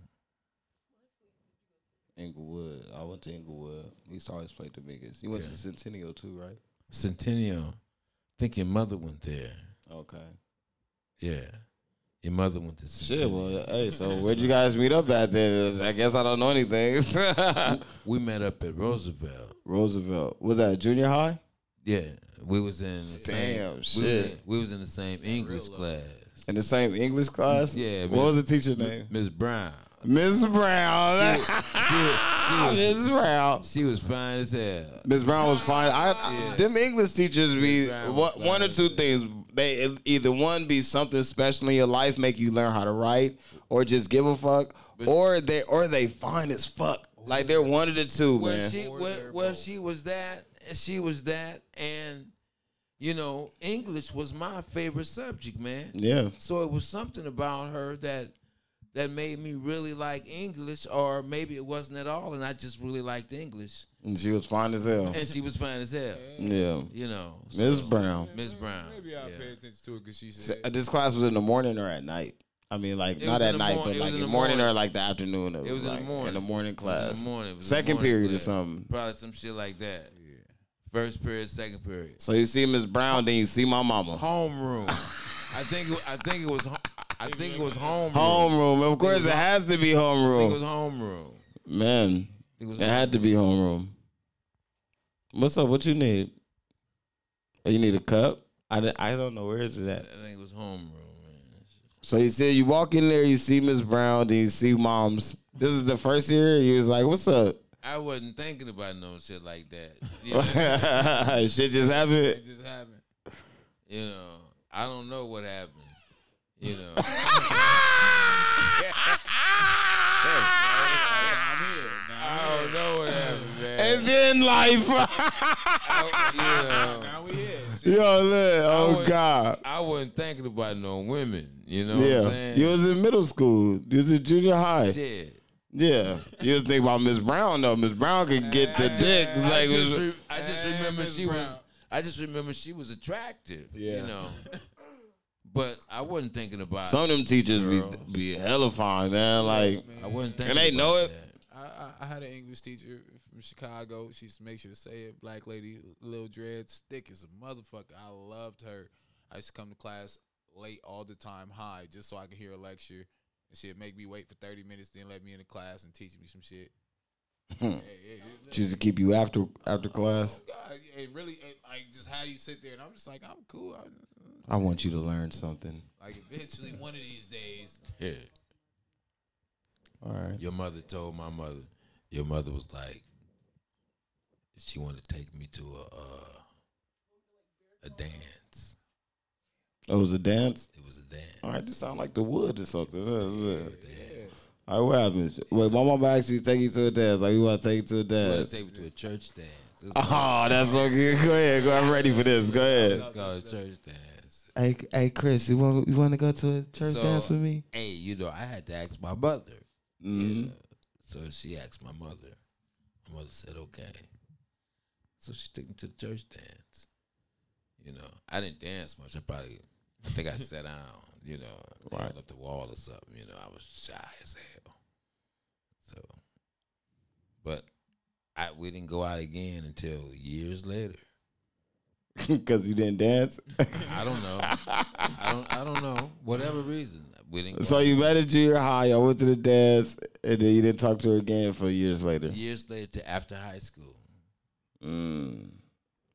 Inglewood. I went to Inglewood. We used to always play Dominguez. You went Yeah. to Centennial too, right? centennial think your mother went there Okay. yeah your mother went to Centennial. Shit, centennial well, hey, so *laughs* where'd you guys meet up at then? I guess I don't know anything. *laughs* we met up at roosevelt Roosevelt. Was that junior high? Yeah, we was in the same. Damn, we was shit. in- We was in the same English class. In the same English class? Yeah, What Miss- was the teacher name? Miss Brown. Miss Brown. She *laughs* was, Miss Brown. she was fine as hell. Miss Brown was fine. I, Them English teachers be what, one or two things. They either one be something special in your life, make you learn how to write, or just give a fuck, or they or they fine as fuck. Like they're one of the two, Well, man. she well, they're well she was that, and she was that, and you know English was my favorite subject, man. yeah. So it was something about her that that made me really like English, or maybe it wasn't at all, and I just really liked English, And she was fine as hell. and she was fine as hell. Yeah. You know, Miss so- Brown. Miss Brown. Maybe I'll yeah. pay attention to it because she said. uh, this class was in the morning or at night? I mean, like It not at night, mor- but like in in the the morning or like the afternoon. It was in the like morning. In the morning It was class. in the morning. It the Second morning period or something. Probably some shit like that. Yeah. First period, second period. So you see Miss Brown, then you see my mama. Homeroom. I think it, I think it was ho- I think it was homeroom. Homeroom. Of course, it has to be homeroom. I think it was homeroom. Man, it was it had to be homeroom. What's up? What you need? Oh, you need a cup? I, I don't know. Where is it at? I think it was homeroom, man. So you said you walk in there, you see Miss Brown, then you see moms. This is the first year. You was like, "What's up?" I wasn't thinking about no shit like that. *laughs* You know, Shit just happened. It just happened. you know, I don't know what happened. You know, I'm here. Now, I don't know what happened, man. *laughs* And then life. I, you know, now we here. Yo, look. Oh God. I wasn't thinking about no women. You know what I'm Yeah. saying? You was in middle school. You was in junior high. Shit. Yeah. You was thinking about Miss Brown though. Miss Brown could get the dick. It's I like just, re- I just remember Miss she was. Brown. I just remember she was attractive. Yeah. You know. *laughs* But I wasn't thinking about. some of them teachers be Girls. be hella fine, man. Like I wasn't thinking. and they know it. I, I, I had an English teacher from Chicago. She used to make sure to say it. Black lady, little dreads, thick as a motherfucker. I loved her. I used to come to class late all the time, high, just so I could hear a lecture. And she'd make me wait for 30 minutes, then let me in the class and teach me some shit. Hey, hey, hey, to keep you after after oh, class. Oh, God, it really, it, like, just how you sit there, and I'm just like, I'm cool. I, I want you to learn something. like, eventually, one of these days, Yeah. All right. Your mother told my mother. Your mother was like, she wanted to take me to a uh, a dance. Oh, it was a dance. It was a dance. All right, this sound like the wood or something. Uh. All right, what happens? Wait, my mama actually take you to a dance. Like, we want to take you to a I wanted dance. to take me to a church dance. Oh, that's so good. Go ahead. Go. I'm ready for this. Go ahead. It's called a church dance. Hey, hey, Chris, you want you want to go to a church So, dance with me? Hey, you know, I had to ask my mother. Mhm. Yeah. So she asked my mother. My mother said, okay. So she took me to the church dance. You know, I didn't dance much. I probably, I think I sat down, you know, Right. up the wall or something. You know, I was shy as hell. So, but I we didn't go out again until years later. *laughs* Because you didn't dance. *laughs* I don't know. I don't. I don't know. Whatever reason, we didn't. So you met at junior high. Y'all went to the dance, and then you didn't talk to her again for years later. years later to after high school. Mm.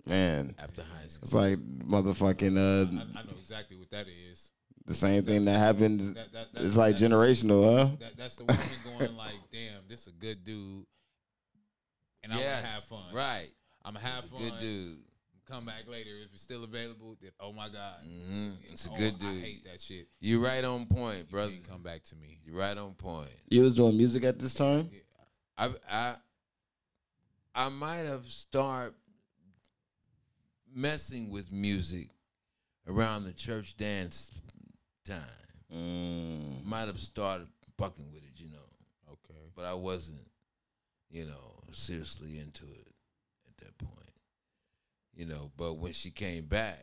Man, After high school. it's like motherfucking uh, I, I know exactly what that is. the same thing that happened. That, that, It's like generational, huh? That, that's the woman going like, damn, this a good dude, and I'm gonna have fun. Right. I'm gonna have fun. good dude. Come back later if it's still available. Then oh my god, hmm It's a Oh, good I hate that shit. You're right on point, You brother. can't come back to me. You're right on point. You was doing music at this time. I I I might have started messing with music around the church dance time. Mm. Might have started fucking with it, you know. Okay. But I wasn't, you know, seriously into it at that point. You know, but when she came back,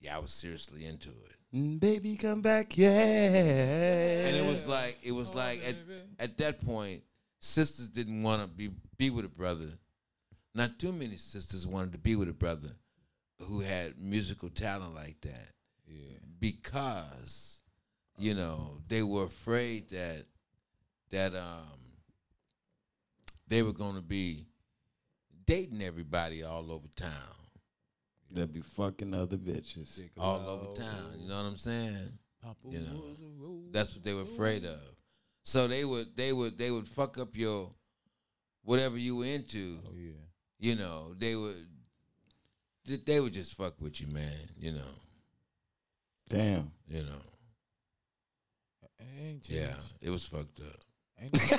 yeah, I was seriously into it. Mm, Baby, come back, yeah. And it was like it was Oh, like at, at that point, sisters didn't want to be be with a brother. Not too many sisters wanted to be with a brother who had musical talent like that Yeah. because you know they were afraid that that um they were going to be dating everybody all over town, They'll be fucking other bitches. all over town. You know what I'm saying? You know, That's what they were afraid of. So they would they would they would fuck up your whatever you were into. Oh yeah. You know, they would they- they would just fuck with you, man. You know, Damn. you know. Ain't changed. Yeah, it was fucked up. Ain't, nothing- *laughs*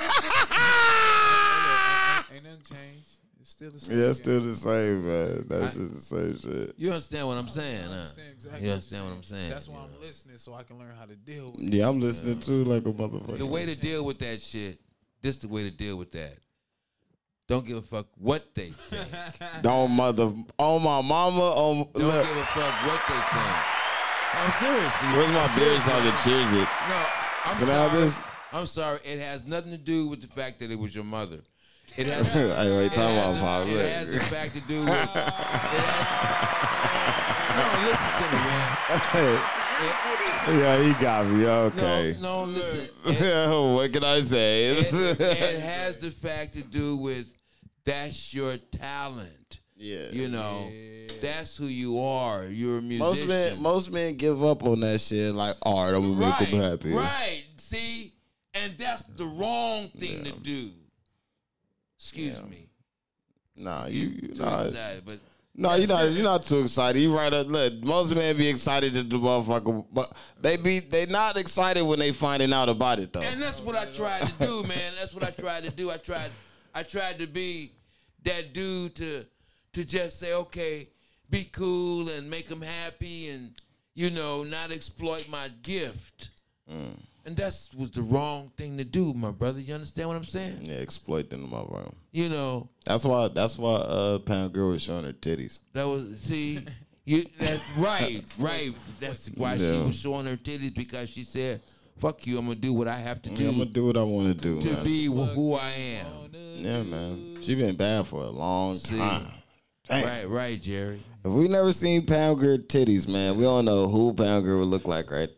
ain't, ain't nothing changed. It's still the same. Yeah, it's still the same, man. That's I- just the same shit. You understand what I'm saying? I huh? understand exactly You understand what I'm saying? That's why you I'm know. listening so I can learn how to deal with it. Yeah, I'm listening too, like a motherfucker. The way to deal with that shit, this the way to deal with that. Don't give a fuck what they think. *laughs* Don't mother on my mama. On Don't look, give a fuck what they think. I'm seriously. where's my I'm beer seriously. song that cheers it? No, I'm Can I have sorry. this? I'm sorry. It has nothing to do with the fact that it was your mother. It *laughs* has. Hey, wait, it talk about a- Pop. It has the fact to do with. has, *laughs* no, listen to me, man. It- *laughs* yeah, he got me. Okay. No, no, listen. It, what can I say? it, it has the fact to do with that's your talent. yeah. You know, that's who you are. You're a musician. Most men, most men give up on that shit. Like, all right, I'm gonna make them happy. Right. See, and that's the wrong thing to do. Excuse me. Nah, you, you Too nah, excited, but no, you're not. You're not too excited. You right. Up, look, most men be excited at the motherfucker, but they be they not excited when they finding out about it though. and that's what I tried to do, man. That's what I tried to do. I tried, I tried to be that dude to to just say, okay, be cool and make them happy, and you know, not exploit my gift. Mm. And that was the wrong thing to do, my brother. You understand what I'm saying? Yeah, exploit them motherfucker. You know, That's why. That's why. Uh, Pam Grier was showing her titties. That was see, *laughs* you that right, right. That's why she was showing her titties because she said, "Fuck you, I'm gonna do what I have to Yeah, do I'm gonna do what I want to do, to man. be wh- who I am." yeah, man. She been bad for a long See. time. Damn. Right, right, Jerry. If we never seen Pam Grier titties, man, we don't know who Pam Grier would look like right,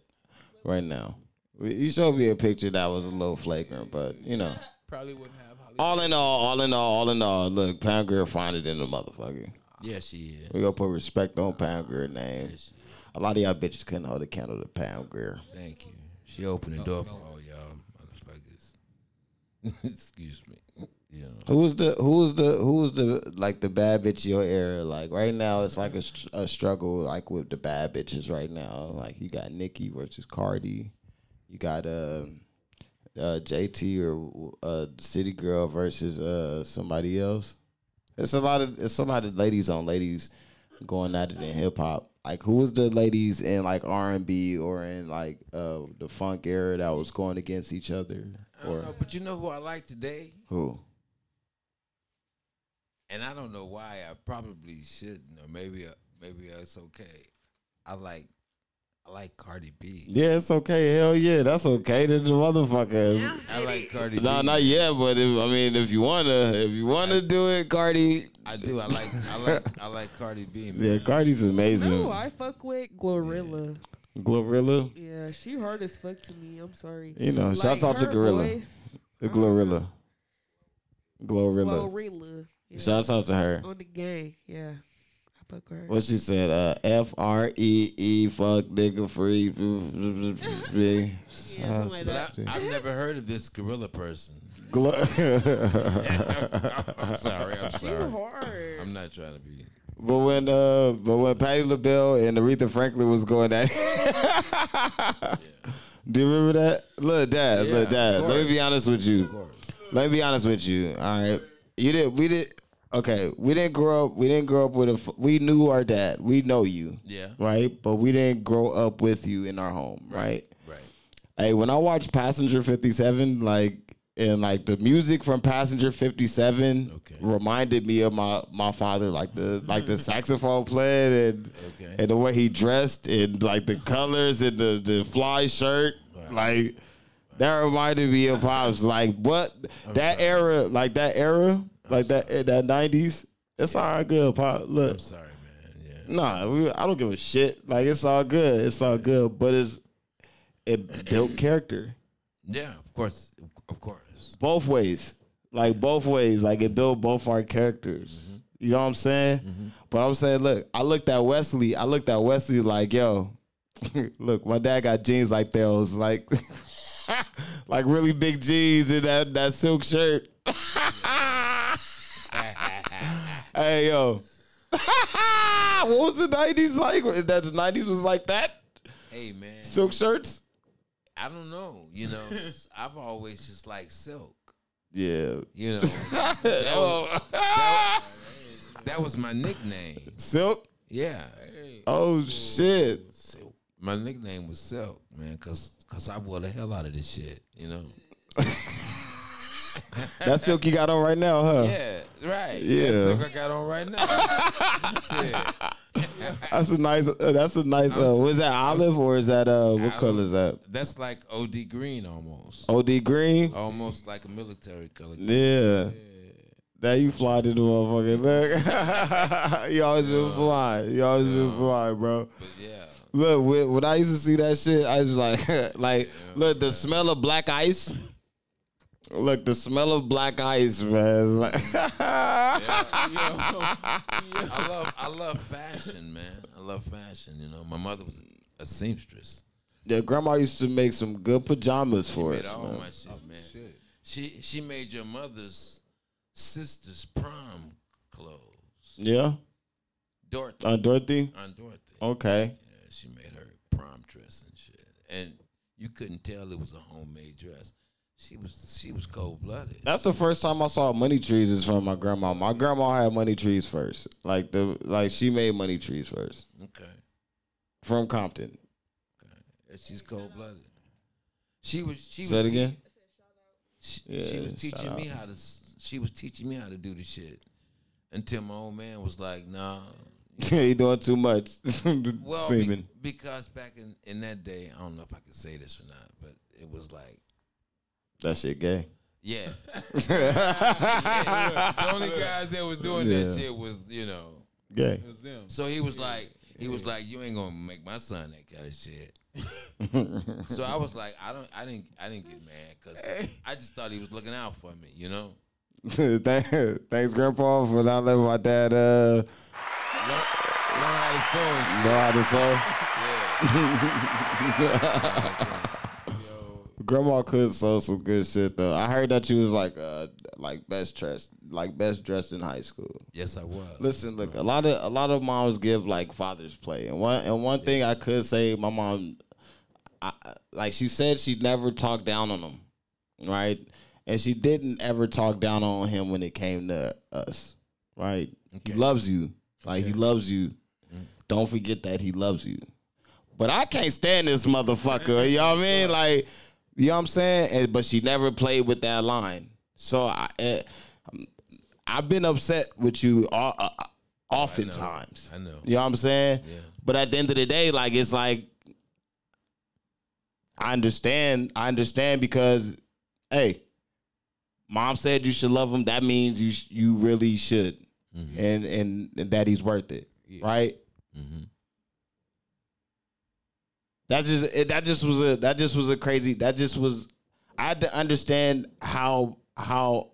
right now. We- You showed me a picture that was a little flagrant, but you know, Probably wouldn't have Hollywood. all in all, all in all, all in all, look, Pam Grier find it in the motherfucker. Yeah, she is. We gonna put respect on Pam Grier name. Yes. A lot of y'all bitches couldn't hold a candle to Pam Grier. Thank you. She opened the door for all y'all motherfuckers. *laughs* Excuse me. Yeah. Who's the who's the who's the like the bad bitch of your era? Like right now, it's like a, a struggle like with the bad bitches right now. Like you got Nicki versus Cardi, you got uh, uh JT or uh City Girl versus uh somebody else. It's a lot of it's a lot of ladies on ladies going at it in hip hop. Like who was the ladies in like R and B or in like uh the funk era that was going against each other? I Or don't know, but you know who I like today, who? and I don't know why. I probably shouldn't, or maybe uh, maybe it's okay. I like I like Cardi B. Yeah, it's okay. Hell yeah, that's okay. To the motherfucker. I like Cardi No, B. not yet. But if, I mean, if you wanna, if you wanna do it, Cardi. I do. I like I like I like Cardi B. *laughs* Man. Yeah, Cardi's amazing. No, I fuck with Glorilla. Glorilla. Yeah, she hard as fuck to me. I'm sorry. You know, shouts Like, out to her Gorilla. voice, The uh-huh. Glorilla. Glorilla. Glorilla. Yeah. Shouts out to her. on the gang. Yeah, I fuck. What she said? Uh, F R E E fuck nigga free. *laughs* Yeah, like But that. I, I've never heard of this gorilla person. Glo- *laughs* I'm sorry. I'm sorry. hard. I'm not trying to be. But when uh, but when Patti LaBelle and Aretha Franklin was going at, *laughs* do you remember that? Look, Dad, Yeah, look, Dad. Let me be honest with you. Let me be honest with you. All right, you did. We did. Okay, we didn't grow up. We didn't grow up with a. We knew our dad. We know you, Yeah. right? But we didn't grow up with you in our home, right? Right. Hey, when I watched Passenger 57, like and like the music from Passenger 57 Okay. reminded me of my my father, like the like the *laughs* saxophone playing and Okay. and the way he dressed and like the colors and the the fly shirt, like that reminded me of pops. Like what that era, like that era, like that in that 90s. It's all good, pop. Look, I'm sorry, man. Yeah. Nah, we, I don't give a shit. Like it's all good. It's all good. But it's it built *clears throat* character Yeah. Of course. Of course. both ways. Like both ways. Like it built both our characters. Mm-hmm. You know what I'm saying? Mm-hmm. But I'm saying, look, I looked at Wesley. I looked at Wesley like, yo, *laughs* look, my dad got jeans like those, like, *laughs* like really big jeans and that that silk shirt. Hey yo, *laughs* what was the '90s like? That the '90s was like that? Hey, man. Silk shirts? I don't know. You know, *laughs* I've always just liked silk. Yeah. You know, *laughs* Oh. that was my nickname. Silk? Yeah. Oh shit. My nickname was Silk, man, cause, cause I wore the hell out of this shit, you know. That silk you got on right now, huh? Yeah, right. Yeah. That silk I got on right now. *laughs* That's a nice. Uh, that's a nice. Uh, was that olive or is that uh? What Olive. color is that? That's like OD green almost. OD green. Almost like a military color. Yeah. That you fly to the motherfucker. Look, *laughs* you always been flying. You always been flying, bro. But yeah. Look, when, when I used to see that shit, I was like, *laughs* like, look, the smell of black ice. Look, the smell of black ice, man. *laughs* Like, *laughs* I love I love fashion, man. I love fashion. You know, my mother was a seamstress. yeah, grandma used to make some good pajamas for made us, all man. my shit, oh, man. She she made your mother's sister's prom clothes. Yeah, Dorothy. on Dorothy. on Dorothy. Okay. Yeah, she made her prom dress and shit. And you couldn't tell it was a homemade dress. She was she was cold blooded. That's the first time I saw money trees is from my grandma. My grandma had money trees first. Like the like she made money trees first Okay. from Compton. Yeah, she's cold blooded. She was she Say was it again. She, Yeah, she was teaching me how to. She was teaching me how to do the shit until my old man was like, "Nah." *laughs* you doing too much. *laughs* Well, be- because back in in that day, I don't know if I can say this or not, but it was like, that shit gay. yeah, *laughs* the only guys that was doing Yeah. that shit was you know. gay. It was them. So he was like, he was like, you ain't gonna make my son that kind of shit. *laughs* so I was like, I don't, I didn't, I didn't get mad because I just thought he was looking out for me, you know. *laughs* Thank- Thanks, Grandpa, for not letting my dad uh, Learn, learn how to sew and shit. know how to sew. Yeah. Grandma could sew some good shit though. I heard that you was like uh like best dressed, like best dressed in high school. Yes, I was. Listen, look, a lot of a lot of moms give like Father's Play, and one and one thing I could say, my mom, I, like she said, she never talked down on him, right? And she didn't ever talk down on him when it came to us, right? Okay. He loves you, like he loves you. Don't forget that he loves you. But I can't stand this motherfucker. you know what I mean? Like, you know what I'm saying? And, but she never played with that line. So I, eh, I've been upset with you all, uh, oftentimes. I know. You know what I'm saying? Yeah. But at the end of the day, like it's like I understand. I understand because, hey, mom said you should love him. That means you sh- you really should, Mhm. and, and and that he's worth it, Yeah. right? Mhm. That just it, that just was a that just was a crazy. That just was. I had to understand how how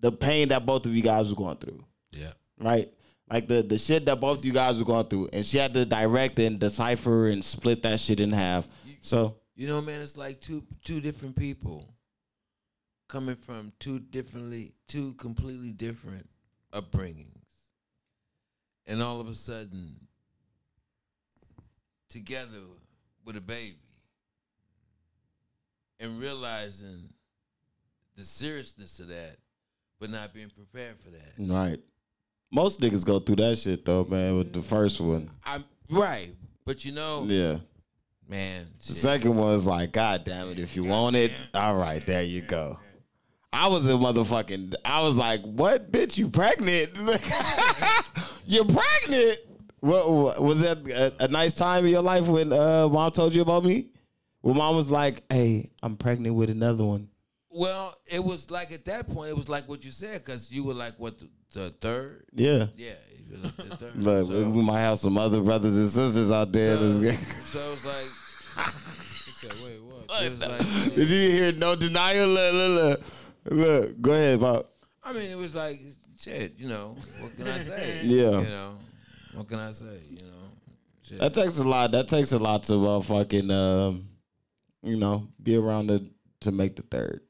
the pain that both of you guys were going through. Yeah. right? Like the the shit that both of you guys were going through, and she had to direct and decipher and split that shit in half. So You know, man, it's like two two different people coming from two differently two completely different upbringings. And all of a sudden together with a baby and realizing the seriousness of that but not being prepared for that. right, most niggas go through that shit though, man. With the first one, I'm right, but you know, yeah. man, The shit. second one is like, God damn it, if you want it, all right, there you go. I was a motherfucking. I was like, "What, bitch? You pregnant? *laughs* You're pregnant? What, what was that a, a nice time in your life when uh, mom told you about me? When mom was like, "Hey, I'm pregnant with another one." Well, it was like at that point, it was like what you said, because you were like what the, the third, Yeah. yeah, you like the third. *laughs* Look, so, we might have some other brothers and sisters out there. so, that's- so it was like, *laughs* Wait, what? it was like, Did you hear no denial? Look, look, look. Look, go ahead, Bob. I mean, it was like shit. You know, what can I say? *laughs* Yeah. you know, what can I say? You know, shit. That takes a lot. That takes a lot to uh, fucking, um, you know, be around to to make the third.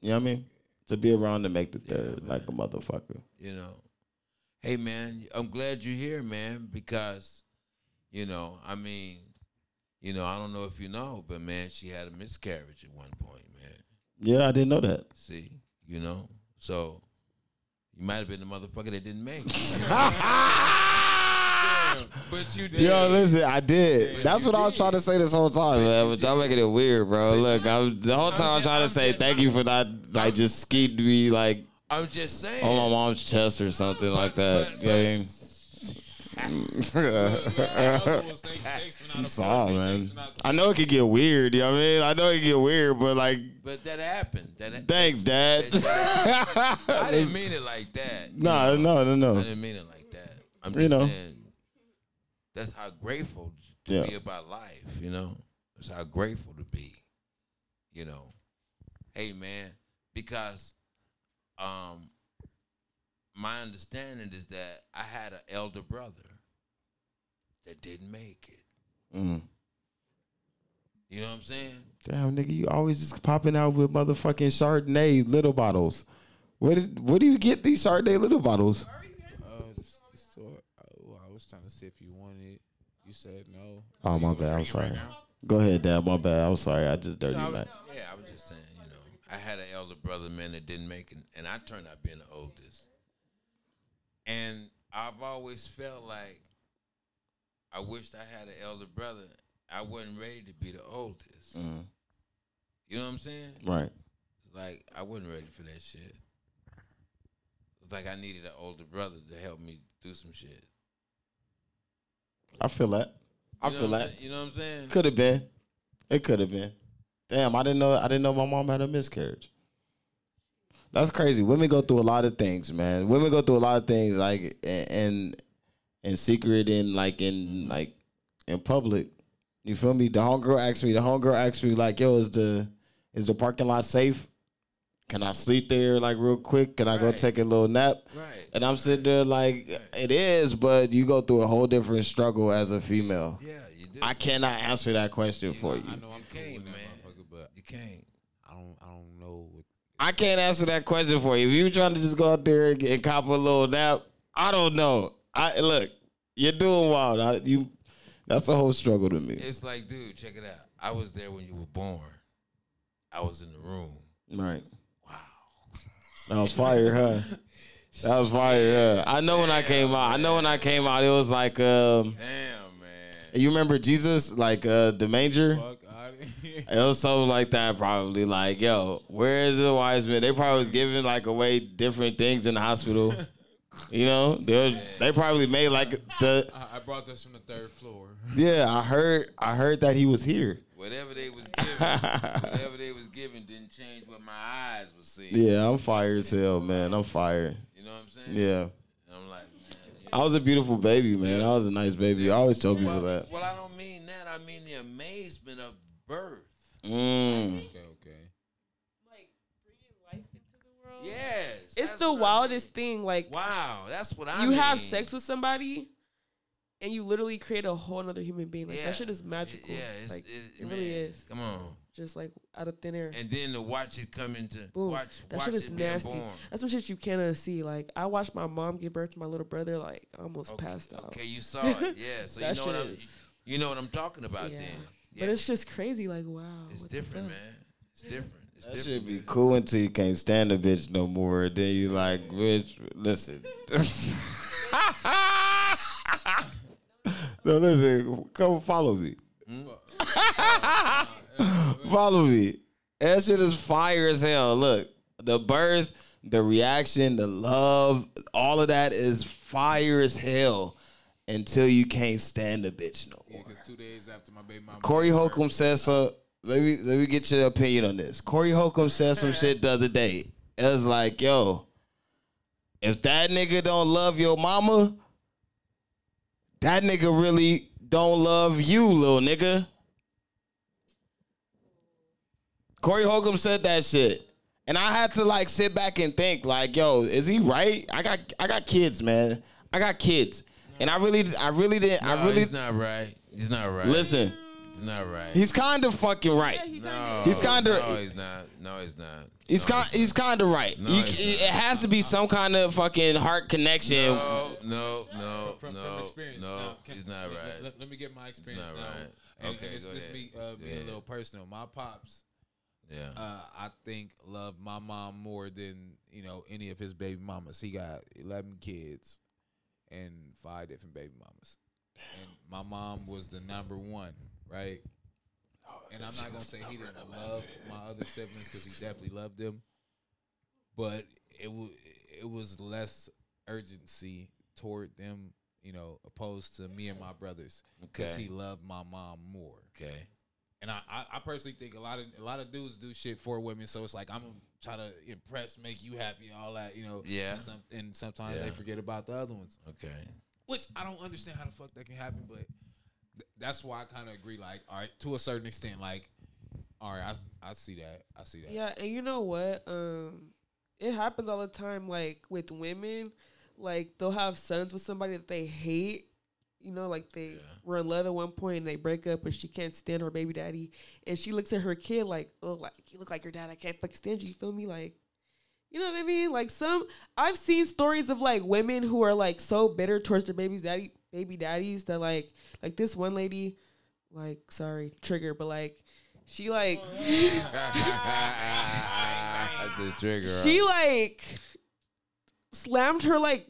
You know what I mean? To be around to make the Yeah, third, like a motherfucker. you know. Hey man, I'm glad you're here, man, because you know, I mean, you know, I don't know if you know, but man, she had a miscarriage at one point, man. Yeah, I didn't know that. See, you know, so you might have been the motherfucker that didn't make it. *laughs* *laughs* but you did. Yo, listen, I did. But That's you what I was trying to say this whole time, man. But y'all making it weird, bro. Look, I'm the whole time I'm just- trying to I'm say just- thank you for not like just skeeting me like I'm just saying. on my mom's chest or something like that. but- You? *laughs* I'm sorry, man. I know it could get weird. You know what I mean? I know it could get weird, but like, But that happened. That ha- thanks, Dad. I didn't mean it like that. *laughs* you No, know? no, no, I didn't mean it like that. I'm You just know. saying that's how grateful to Yeah. be about life, you know? That's how grateful to be. You know. Hey man, because um my understanding is that I had an elder brother that didn't make it. Mm. You know what I'm saying? Damn, nigga, you always just popping out with motherfucking Chardonnay little bottles. Where did where do you get these Chardonnay little bottles? Uh, the, the store. Oh, I was trying to see if you wanted it. You said no. Oh my bad, I'm it right sorry. Go ahead, Dad. My bad. I'm sorry. I just dirty No, I you, was- man. yeah, I was just saying, you know, I had an elder brother, man, that didn't make it, and I turned out being the oldest. And I've always felt like I wished I had an elder brother. I wasn't ready to be the oldest. Mhm. You know what I'm saying? Right. It's like I wasn't ready for that shit. It's like I needed an older brother to help me do some shit. I feel that. I You feel that. Saying? You know what I'm saying? Could have been. It could have been. Damn, I didn't know. I didn't know my mom had a miscarriage. That's crazy. Women go through a lot of things, man. Women go through a lot of things, like and in secret and like in like in public. You feel me? The homegirl asked me. The homegirl asked me like, "Yo, is the is the parking lot safe? Can I sleep there like real quick? Can I go take a little nap?" Right. And I'm sitting there like, "It is," but you go through a whole different struggle as a female. Yeah, you do. I cannot answer that question for you. I know I'm You cool can't, with man. but You can't. I don't. I don't know what, I can't answer that question for you. If you're trying to just go out there and, and cop a little nap, I don't know. I look, you're doing wild. I, you, that's a whole struggle to me. It's like, dude, check it out. I was there when you were born. I was in the room. Right. That was fire, huh? That was fire. Yeah. I know when I came out. I know when I came out. It was like, um, Damn, man. you remember Jesus, like uh, the manger. Fuck out of here. It was something like that, probably. Like, yo, where is the wise man? They probably was giving like away different things in the hospital. You know, they were- they probably made like the I I brought this from the third floor. yeah. I heard I heard that he was here. Whatever they was *laughs* giving, whatever they was giving didn't change what my eyes was seeing. Yeah, I'm fired as hell, man. I'm fired. You know what I'm saying? Yeah, And I'm like, man, I was a beautiful baby, man. I was a nice baby. I always tell people well, that. Well, I don't mean that. I mean the amazement of birth. Mm. Okay, okay. Like bringing life into the world. Yes. It's the what I wildest mean. thing. Like Wow, that's what I you mean. have sex with somebody, and you literally create a whole other human being. Like Yeah. that shit is magical. Yeah, it's, like it, it man, really is. Come on. Just like out of thin air. And then to watch it come into Boom. watch, that watch shit is it being nasty. born. That's some shit you cannot see. Like I watched my mom give birth to my little brother. Like I almost Okay, passed out. okay, you saw it. *laughs* Yeah, so you That know what shit I'm, you know what I'm talking about Yeah. then. But it's just crazy. Like wow. It's different, man. It's different. It's That different. should be cool until you can't stand a bitch no more. Then you like, bitch, listen. *laughs* no, listen. Come follow me. follow me. That shit is fire as hell. Look, the birth, the reaction, the love, all of that is fire as hell until you can't stand a bitch no more. because two days after my baby mama. Corey Holcomb said so. Let me let me get your opinion on this. Corey Holcomb said some shit the other day. It was like, yo, if that nigga don't love your mama, that nigga really don't love you, little nigga. Corey Holcomb said that shit. And I had to like sit back and think, like, yo, is he right? I got I got kids, man. I got kids. And I really I really didn't No, I really he's not right. He's not right. listen. he's not right. He's kind of fucking right. no, He's kinda- No, he's not. No, he's not. He's no, kind. He's kind of right. No, You- he's it has to be some kind of fucking heart connection. No, no, no, From, no, from experience. no. now, can- he's not let- right. Let, let me get my experience not now. right. And, Okay, and this, go this ahead. me uh, being Yeah. a little personal. My pops, yeah. uh, I think, loved my mom more than you know any of his baby mamas. He got eleven kids and five different baby mamas, and my mom was the number one, right? and I'm not gonna say he didn't love my other siblings because he definitely loved them, but it w- it was less urgency toward them, you know, opposed to me and my brothers because Okay. he loved my mom more. okay. And I, I, I personally think a lot of a lot of dudes do shit for women, so it's like I'm gonna try to impress, make you happy, all that, you know. Yeah. And, some, and sometimes they forget about the other ones, Okay. which I don't understand how the fuck that can happen, but th- that's why I kind of agree. Like, all right, to a certain extent, like, all right, I, I see that, I see that. Yeah, and you know what? Um, it happens all the time. Like with women, like they'll have sons with somebody that they hate. You know, like they Yeah. were in love at one point and they break up, and she can't stand her baby daddy, and she looks at her kid like, "Oh, like you look like your dad. I can't fucking stand you." You feel me? Like, you know what I mean? Like some, I've seen stories of like women who are like so bitter towards their baby's daddy, baby daddies that like, like this one lady, like sorry, trigger, but like, she like. *laughs* the trigger. she like slammed her like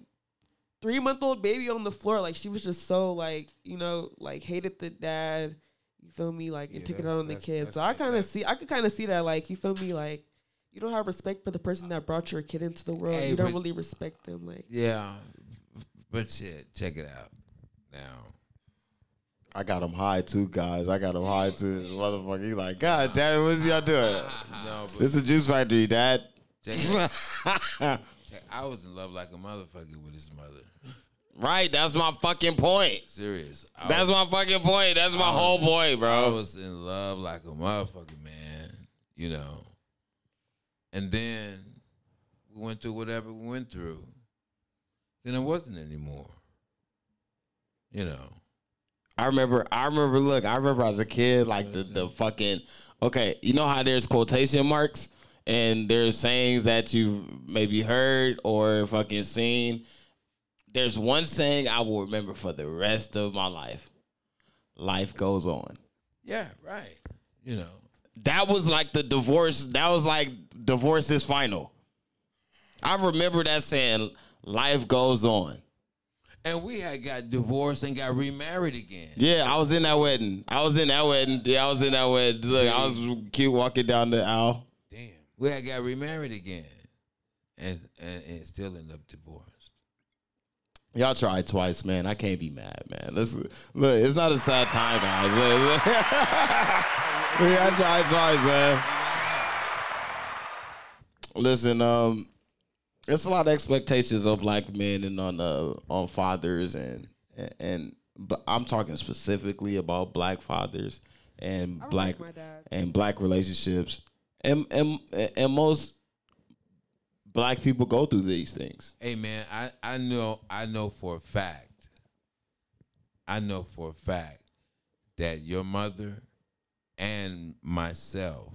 three month old baby on the floor. Like she was just so like you know like hated the dad. You feel me? Like and Yeah, took it out on the kids. So I kind of see. I could kind of see that. Like you feel me? Like you don't have respect for the person that brought your kid into the world. Hey, you don't really respect them. Like Yeah, but shit, check it out. Now, I got him high too, guys. I got him high too. Motherfucker, he like, God damn, it, what's y'all doing? *laughs* no, but This is Juice Factory, Dad. *laughs* check it check- I was in love like a motherfucker with his mother. right, that's my fucking point. Serious. I That's was, my fucking point. That's my whole point, bro. I was in love like a motherfucker, man. You know. And then we went through whatever we went through. Then it wasn't anymore. You know. I remember, I remember, look, I remember as a kid, like the, the fucking, okay, you know how there's quotation marks? And there's sayings that you've maybe heard or fucking seen. There's one saying I will remember for the rest of my life. Life goes on. Yeah, right. You know, That was like the divorce. That was like divorce is final. I remember that saying, life goes on. and we had got divorced and got remarried again. Yeah, I was in that wedding. I was in that wedding. Yeah, I was in that wedding. Look, I was keep walking down the aisle. Damn. We had got remarried again, and and, and still end up divorced. Y'all tried twice, man. I can't be mad, man. Listen, look, it's not a sad time, guys. Look, *laughs* look. yeah, I tried twice, man. Listen, um, it's a lot of expectations of black men and on uh, on fathers and and but I'm talking specifically about black fathers and I don't black like my dad. and black relationships, and and and most black people go through these things. Hey man, I I know I know for a fact. I know for a fact that your mother and myself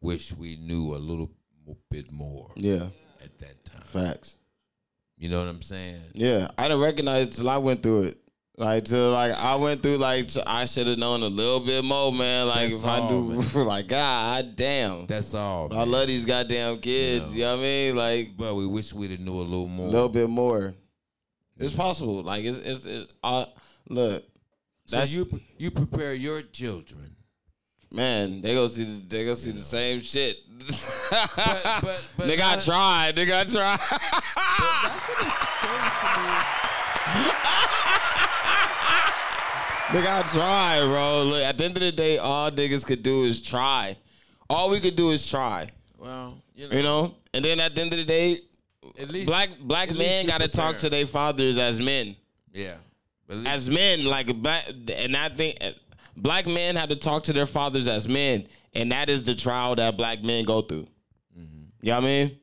wish we knew a little bit more Yeah, at that time. facts. You know what I'm saying? Yeah, I didn't recognize it till I went through it. Like till like I went through like I should have known a little bit more, man. Like That's if I all, knew, *laughs* like God damn, That's all. I love these goddamn kids. You know what I mean? Like But we wish we'd have knew a little more. a little bit more. It's possible. Like it's it's, it's uh, look, So you you prepare your children. man. They go see the, they go see the same shit. But, but, but *laughs* they got tried. They got tried. That shit is scary to me. *laughs* They got to try, bro. Look, at the end of the day, all niggas could do is try. All we could do is try. Well, you know, You know? And then at the end of the day, at least black black men you gotta talk to their fathers as men. Yeah. But at least- As men, like black and I think uh, black men have to talk to their fathers as men. And that is the trial that black men go through. Mm-hmm. You know what I mean?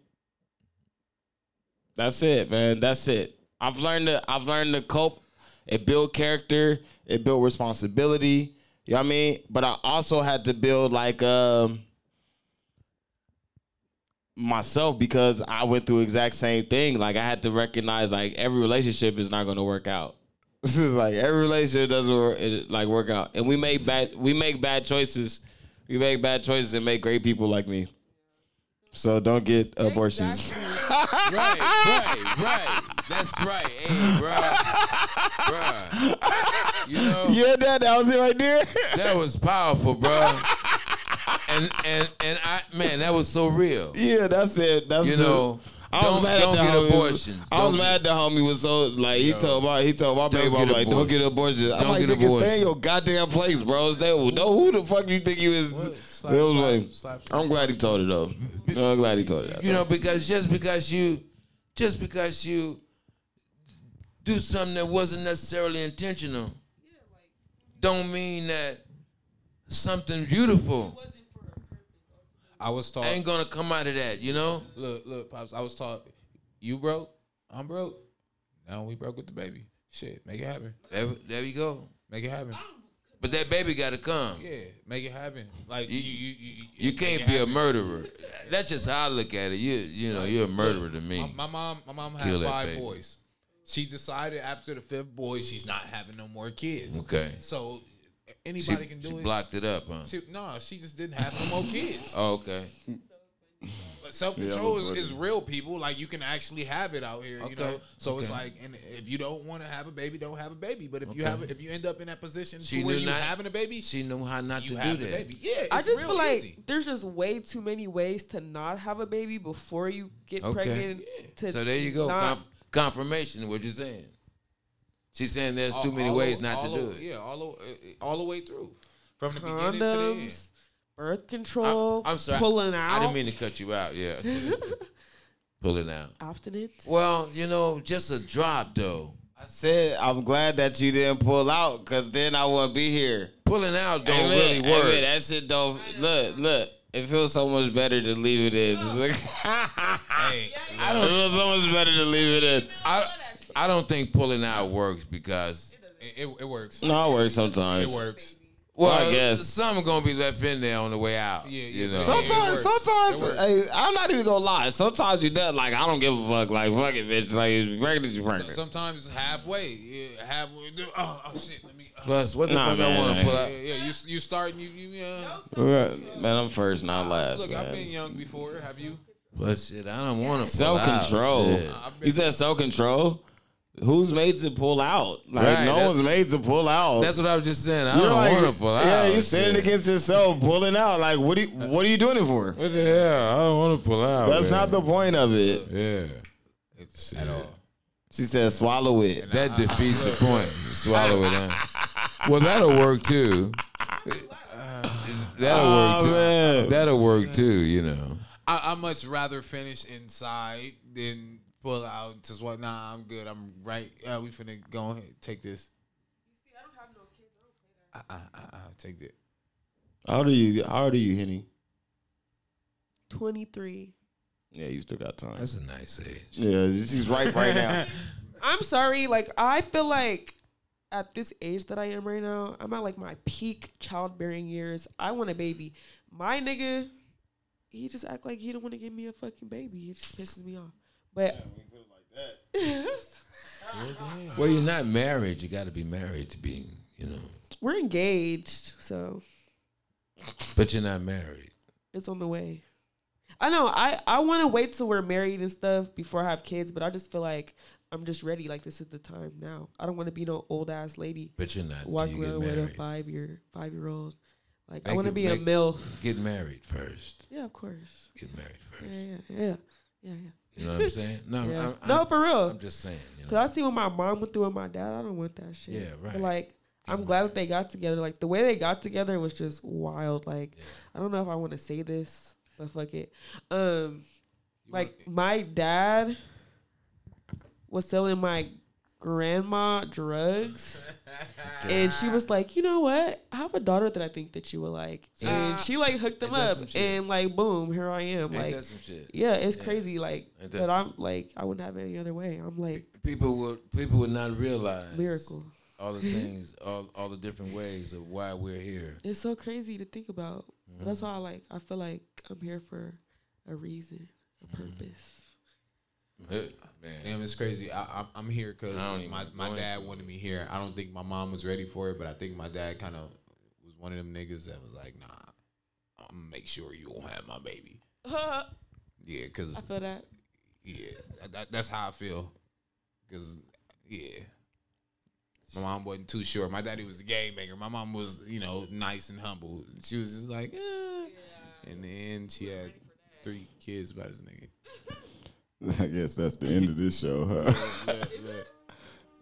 That's it, man. That's it. I've learned to I've learned to cope. It build character. It built responsibility. You know what I mean? But I also had to build like um myself because I went through exact same thing. Like I had to recognize like every relationship is not going to work out. *laughs* This is like every relationship doesn't work, it, like work out, and we make bad we make bad choices. We make bad choices and make great people like me. So don't get abortions. Exactly. Right, right, right. That's right. Hey, bro, bro. You know Yeah, that that was it right there. that was powerful, bro. And and and I, man, that was so real. yeah, that's it. That's You the- know, I was don't mad don't at the get homie. abortions. I was Don't mad the homie was so like he Yo. told my he told my baby I'm like don't get abortions. I'm like nigga, abortion. stay in your goddamn place, bro. Stay. No, who the fuck you think you is? What? It was slap, like- slap, slap. I'm glad he told it though. No, I'm glad he told it. That, You though. know, because just because you, just because you do something that wasn't necessarily intentional, don't mean that something beautiful I was taught. ain't gonna come out of that. You know? Look, look, pops. I was taught. You broke. I'm broke. Now we broke with the baby. Shit, make it happen. There, there you go. Make it happen. But that baby got to come. Yeah, make it happen. Like You- you, you, you, you, You can't it be a murderer. *laughs* That's just how I look at it. You, you know, you're a murderer to me. My, my mom, my mom had Kill five baby. boys. She decided after the fifth boy, she's not having no more kids. Okay. So She, anybody can do she it. blocked it up, huh? She, no, she just didn't have no more kids. Oh, okay. *laughs* But self control is, is real, people. Like you can actually have it out here, you know. So it's like, and if you don't want to have a baby, don't have a baby. But if you Okay. have, if you end up in that position She to where knew you not- having a baby, She knew how not you to have do that. baby. Yeah, it's I just real feel like easy. there's just way too many ways to not have a baby before you get Okay. pregnant. To So there you go. not- Conf- confirmation what you're saying. She's saying there's too many ways the- not to do the- it. Yeah, all the, uh, all the way through, from the beginning to the end. Condoms, birth control, I'm sorry. pulling out, I didn't mean to cut you out. Yeah. *laughs* Pulling out. abstinence. Well, you know, just a drop though. I said I'm glad that you didn't pull out because then I wouldn't be here. Pulling out don't Amen, really work. amen. That shit don't look look. It feels so much better to leave it in. Look. *laughs* Hey, *laughs* it feels so much better to leave it in. I, I don't think pulling out works because it, it, it works. No, it works sometimes. It works. Well, I guess. some are gonna be left in there on the way out. Yeah, you know. Sometimes, sometimes, hey, I'm not even gonna lie. Sometimes you do like I don't give a fuck. Like fuck it, bitch. Like you pregnant, you So- pregnant. sometimes it's halfway. Yeah, halfway. Oh, oh shit. Let me. Uh, Plus, what the Nah, fuck man. I want to pull yeah, out? yeah, you you start and you you yeah. Right. Man, I'm first, not last. Look, I've been young before. Have you? Plus, shit, I don't want to Self control. I've He said self control. Who's made to pull out? Like Right, no one's made to pull out. That's what I was just saying. I You're don't like- want to pull out. Yeah, you're standing shit. against yourself, pulling out. Like, what? Are you, what are you doing it for? What the hell? I don't want to pull out. That's man. not the point of it. Yeah. It's at all. She said, swallow it. That defeats the point. Swallow it. Huh? *laughs* Well, that'll work too. *laughs* That'll work Oh, too. man. That'll work too. You know. I, I much rather finish inside than pull out. Just what? Nah, I'm good. I'm right. Yeah, we finna go ahead take this. You see, I don't have no kids. I don't play that. Uh, uh, uh, uh, take that. How old are you? How old are you, Henny? 23. Yeah, you still got time. That's a nice age. Yeah, she's right right now. *laughs* I'm sorry. Like, I feel like at this age that I am right now, I'm at like my peak childbearing years. I want a baby. My nigga, he just act like he don't want to give me a fucking baby. It just pisses me off. But *laughs* Well, you're not married. You got to be married to be. You know. we're engaged, so But you're not married. it's on the way. I know. I I want to wait till we're married and stuff before I have kids, but I just feel like I'm just ready. Like this is the time now. I don't want to be no old ass lady But you're not. walking until you around with a five year five year old. Like I want to it- be a milf. Get married first. Yeah, of course. Get married first. Yeah, yeah, yeah, yeah, yeah. You know what I'm saying? No, yeah. I'm, I'm, no, for real. I'm just saying. You Cause know? I see what my mom went through with my dad. I don't want that shit. Yeah, right. But like, I'm glad that they got together. Like the way they got together was just wild. Like, Yeah. I don't know if I want to say this, but fuck it. Um, You like my dad was selling my grandma drugs. *laughs* And she was like you know what? I have a daughter that i think that you will like. And she like hooked them up. and like boom here i am. Like that some shit? yeah it's Yeah. crazy like that but i'm like i wouldn't have it any other way. I'm like People would people would not realize miracle. all the things, all all the different ways of why we're here. it's so crazy to think about. Mm-hmm. that's why i like i feel like i'm here for a reason a Mm-hmm. purpose Man, Damn, it's crazy. I, I'm, I'm here because I don't even my, my dad into wanted me here. I don't think my mom was ready for it, but I think my dad kind of was one of them niggas that was like, nah, I'm gonna make sure you won't have my baby. *laughs* Yeah, because, I feel that yeah, that, that, that's how I feel. Because, yeah. My mom wasn't too sure. My daddy was a game maker. My mom was, you know, nice and humble. She was just like, eh. And then she had three kids by this nigga. *laughs* *laughs* I guess that's the end of this show, huh? *laughs*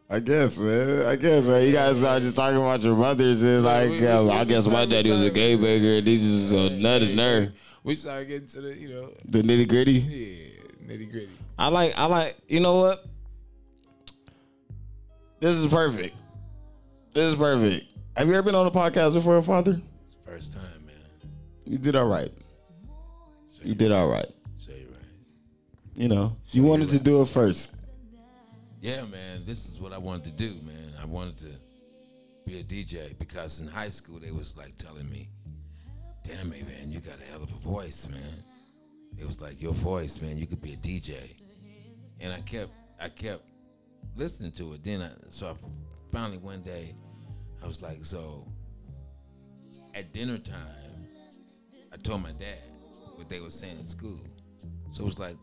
I guess, man. I guess, man. You guys are just talking about your mothers and like, we- we- uh, we- I guess my daddy was a gay baker. and He's just a nut and nerve. We started getting to the, you know, The nitty gritty. yeah, nitty gritty. I like, I like. You know what? This is perfect. This is perfect. Have you ever been on a podcast before, a Father? it's the first time, man. You did all right. You did all right. Say it right. You know, you wanted to do it first. Yeah, man. This is what I wanted to do, man. I wanted to be a DJ because in high school they was like telling me, "Damn, hey, man, you got a hell of a voice, man." It was like your voice, man. You could be a DJ, and I kept, I kept listening to it. Then, I, so I finally one day, I was like, so at dinner time, I told my dad what they were saying in school. So it was like,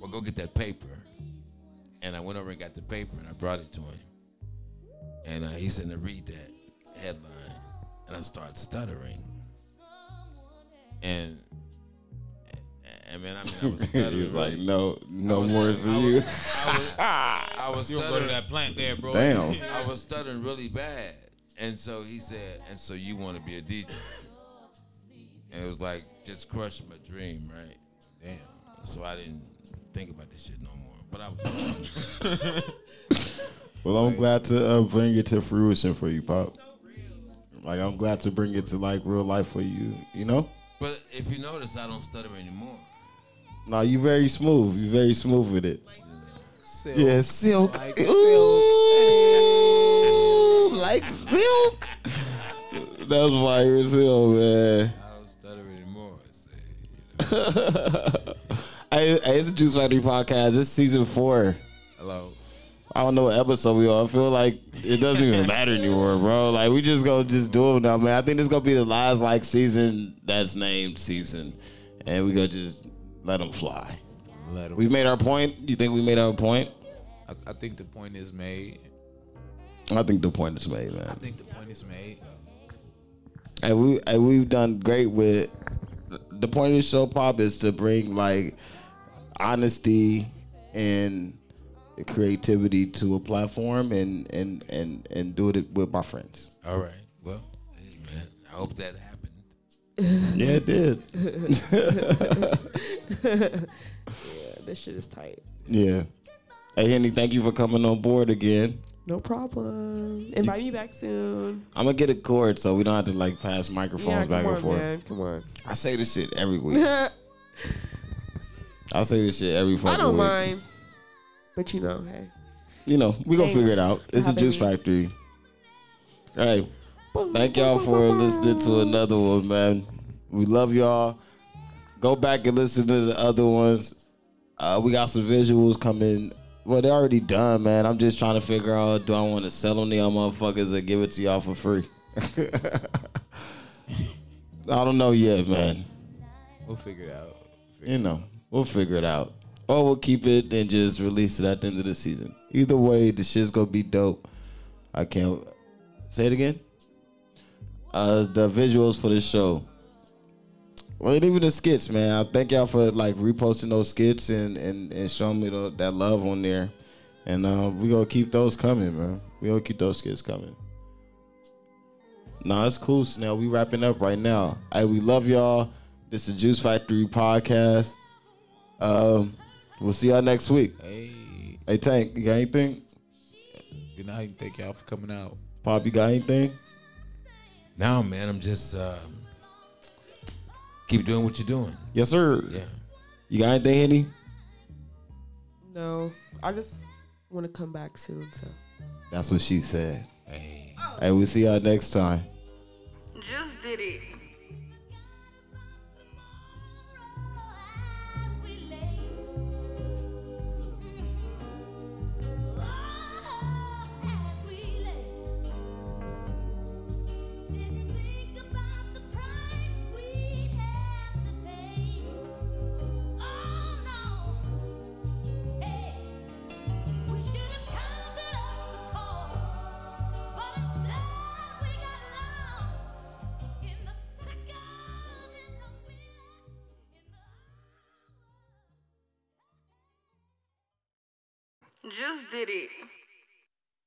well, go get that paper. And I went over and got the paper and I brought it to him. And uh, he said to read that headline. And I started stuttering. And, and man, I mean, I was stuttering. *laughs* he was like, no, no was- more for I you. was- I was, *laughs* I was You don't go to that plant there, bro. Damn. I was stuttering really bad. And so he said, and so you want to be a DJ. And it was like, just crushed my dream, right? Damn. So I didn't think about this shit no more. But I was *laughs* Well, I'm glad to uh, bring it to fruition for you, Pop. Like, I'm glad to bring it to like real life for you. You know? But if you notice, I don't stutter anymore. No, you very smooth. You very smooth with it. Silk. Yeah, silk. Like Ooh, like silk. That was fire as hell, man. I don't stutter anymore. Say, *laughs* hey, hey, it's a Juice Factory podcast. It's season four. Hello. I don't know what episode we are. I feel like it doesn't even *laughs* matter anymore, bro. Like we just gonna just do them now, man. I think this gonna be the last like season that's named season, and we gonna just let them fly. Let 'em- We made our point. You think we made our point? I, I think the point is made. I think the point is made, man. I think the point is made. And we and we've done great with the point of the show. Pop is to bring like honesty and creativity to a platform, and and and and do it with my friends. all right. Well, hey, man. I hope that happened. *laughs* Yeah, it did. Yeah, this shit is tight. Yeah. Hey Henny, thank you for coming on board again. No problem. Invite me back soon. I'm gonna get a cord so we don't have to like pass microphones Yeah, back come and forth. man. Come on. I say this shit every week. *laughs* I say this shit every fucking I don't week. mind. But you know, hey. You know, we gonna figure it out. It's a having juice me. factory. Hey, thank y'all for listening to another one, man. We love y'all. Go back and listen to the other ones. Uh, we got some visuals coming. Well, they're already done, man. I'm just trying to figure out do I want to sell them to y'all motherfuckers or give it to y'all for free? *laughs* I don't know yet, man. We'll figure it out. You know, we'll figure it out. Or we'll keep it and just release it at the end of the season. Either way, the shit's gonna be dope. I can't say it again. Uh, the visuals for the show. Well, even the skits, man. I thank y'all for like reposting those skits and and, and showing me tho- that love on there. And uh, we gonna keep those coming, man. We gonna keep those skits coming. Nah, it's cool, Snell. We wrapping up right now. We love y'all. This is Juice Factory podcast. Um, we'll see y'all next week. Hey, Hey, Tank, you got anything? good night. Thank y'all for coming out. Pop, you got anything? No, man, I'm just uh, keep doing what you're doing. Yes, sir. Yeah. You got anything, Henny? No. I just want to come back soon, so. That's what she said. Hey. Hey, we'll see y'all next time. Just did it. Just did it.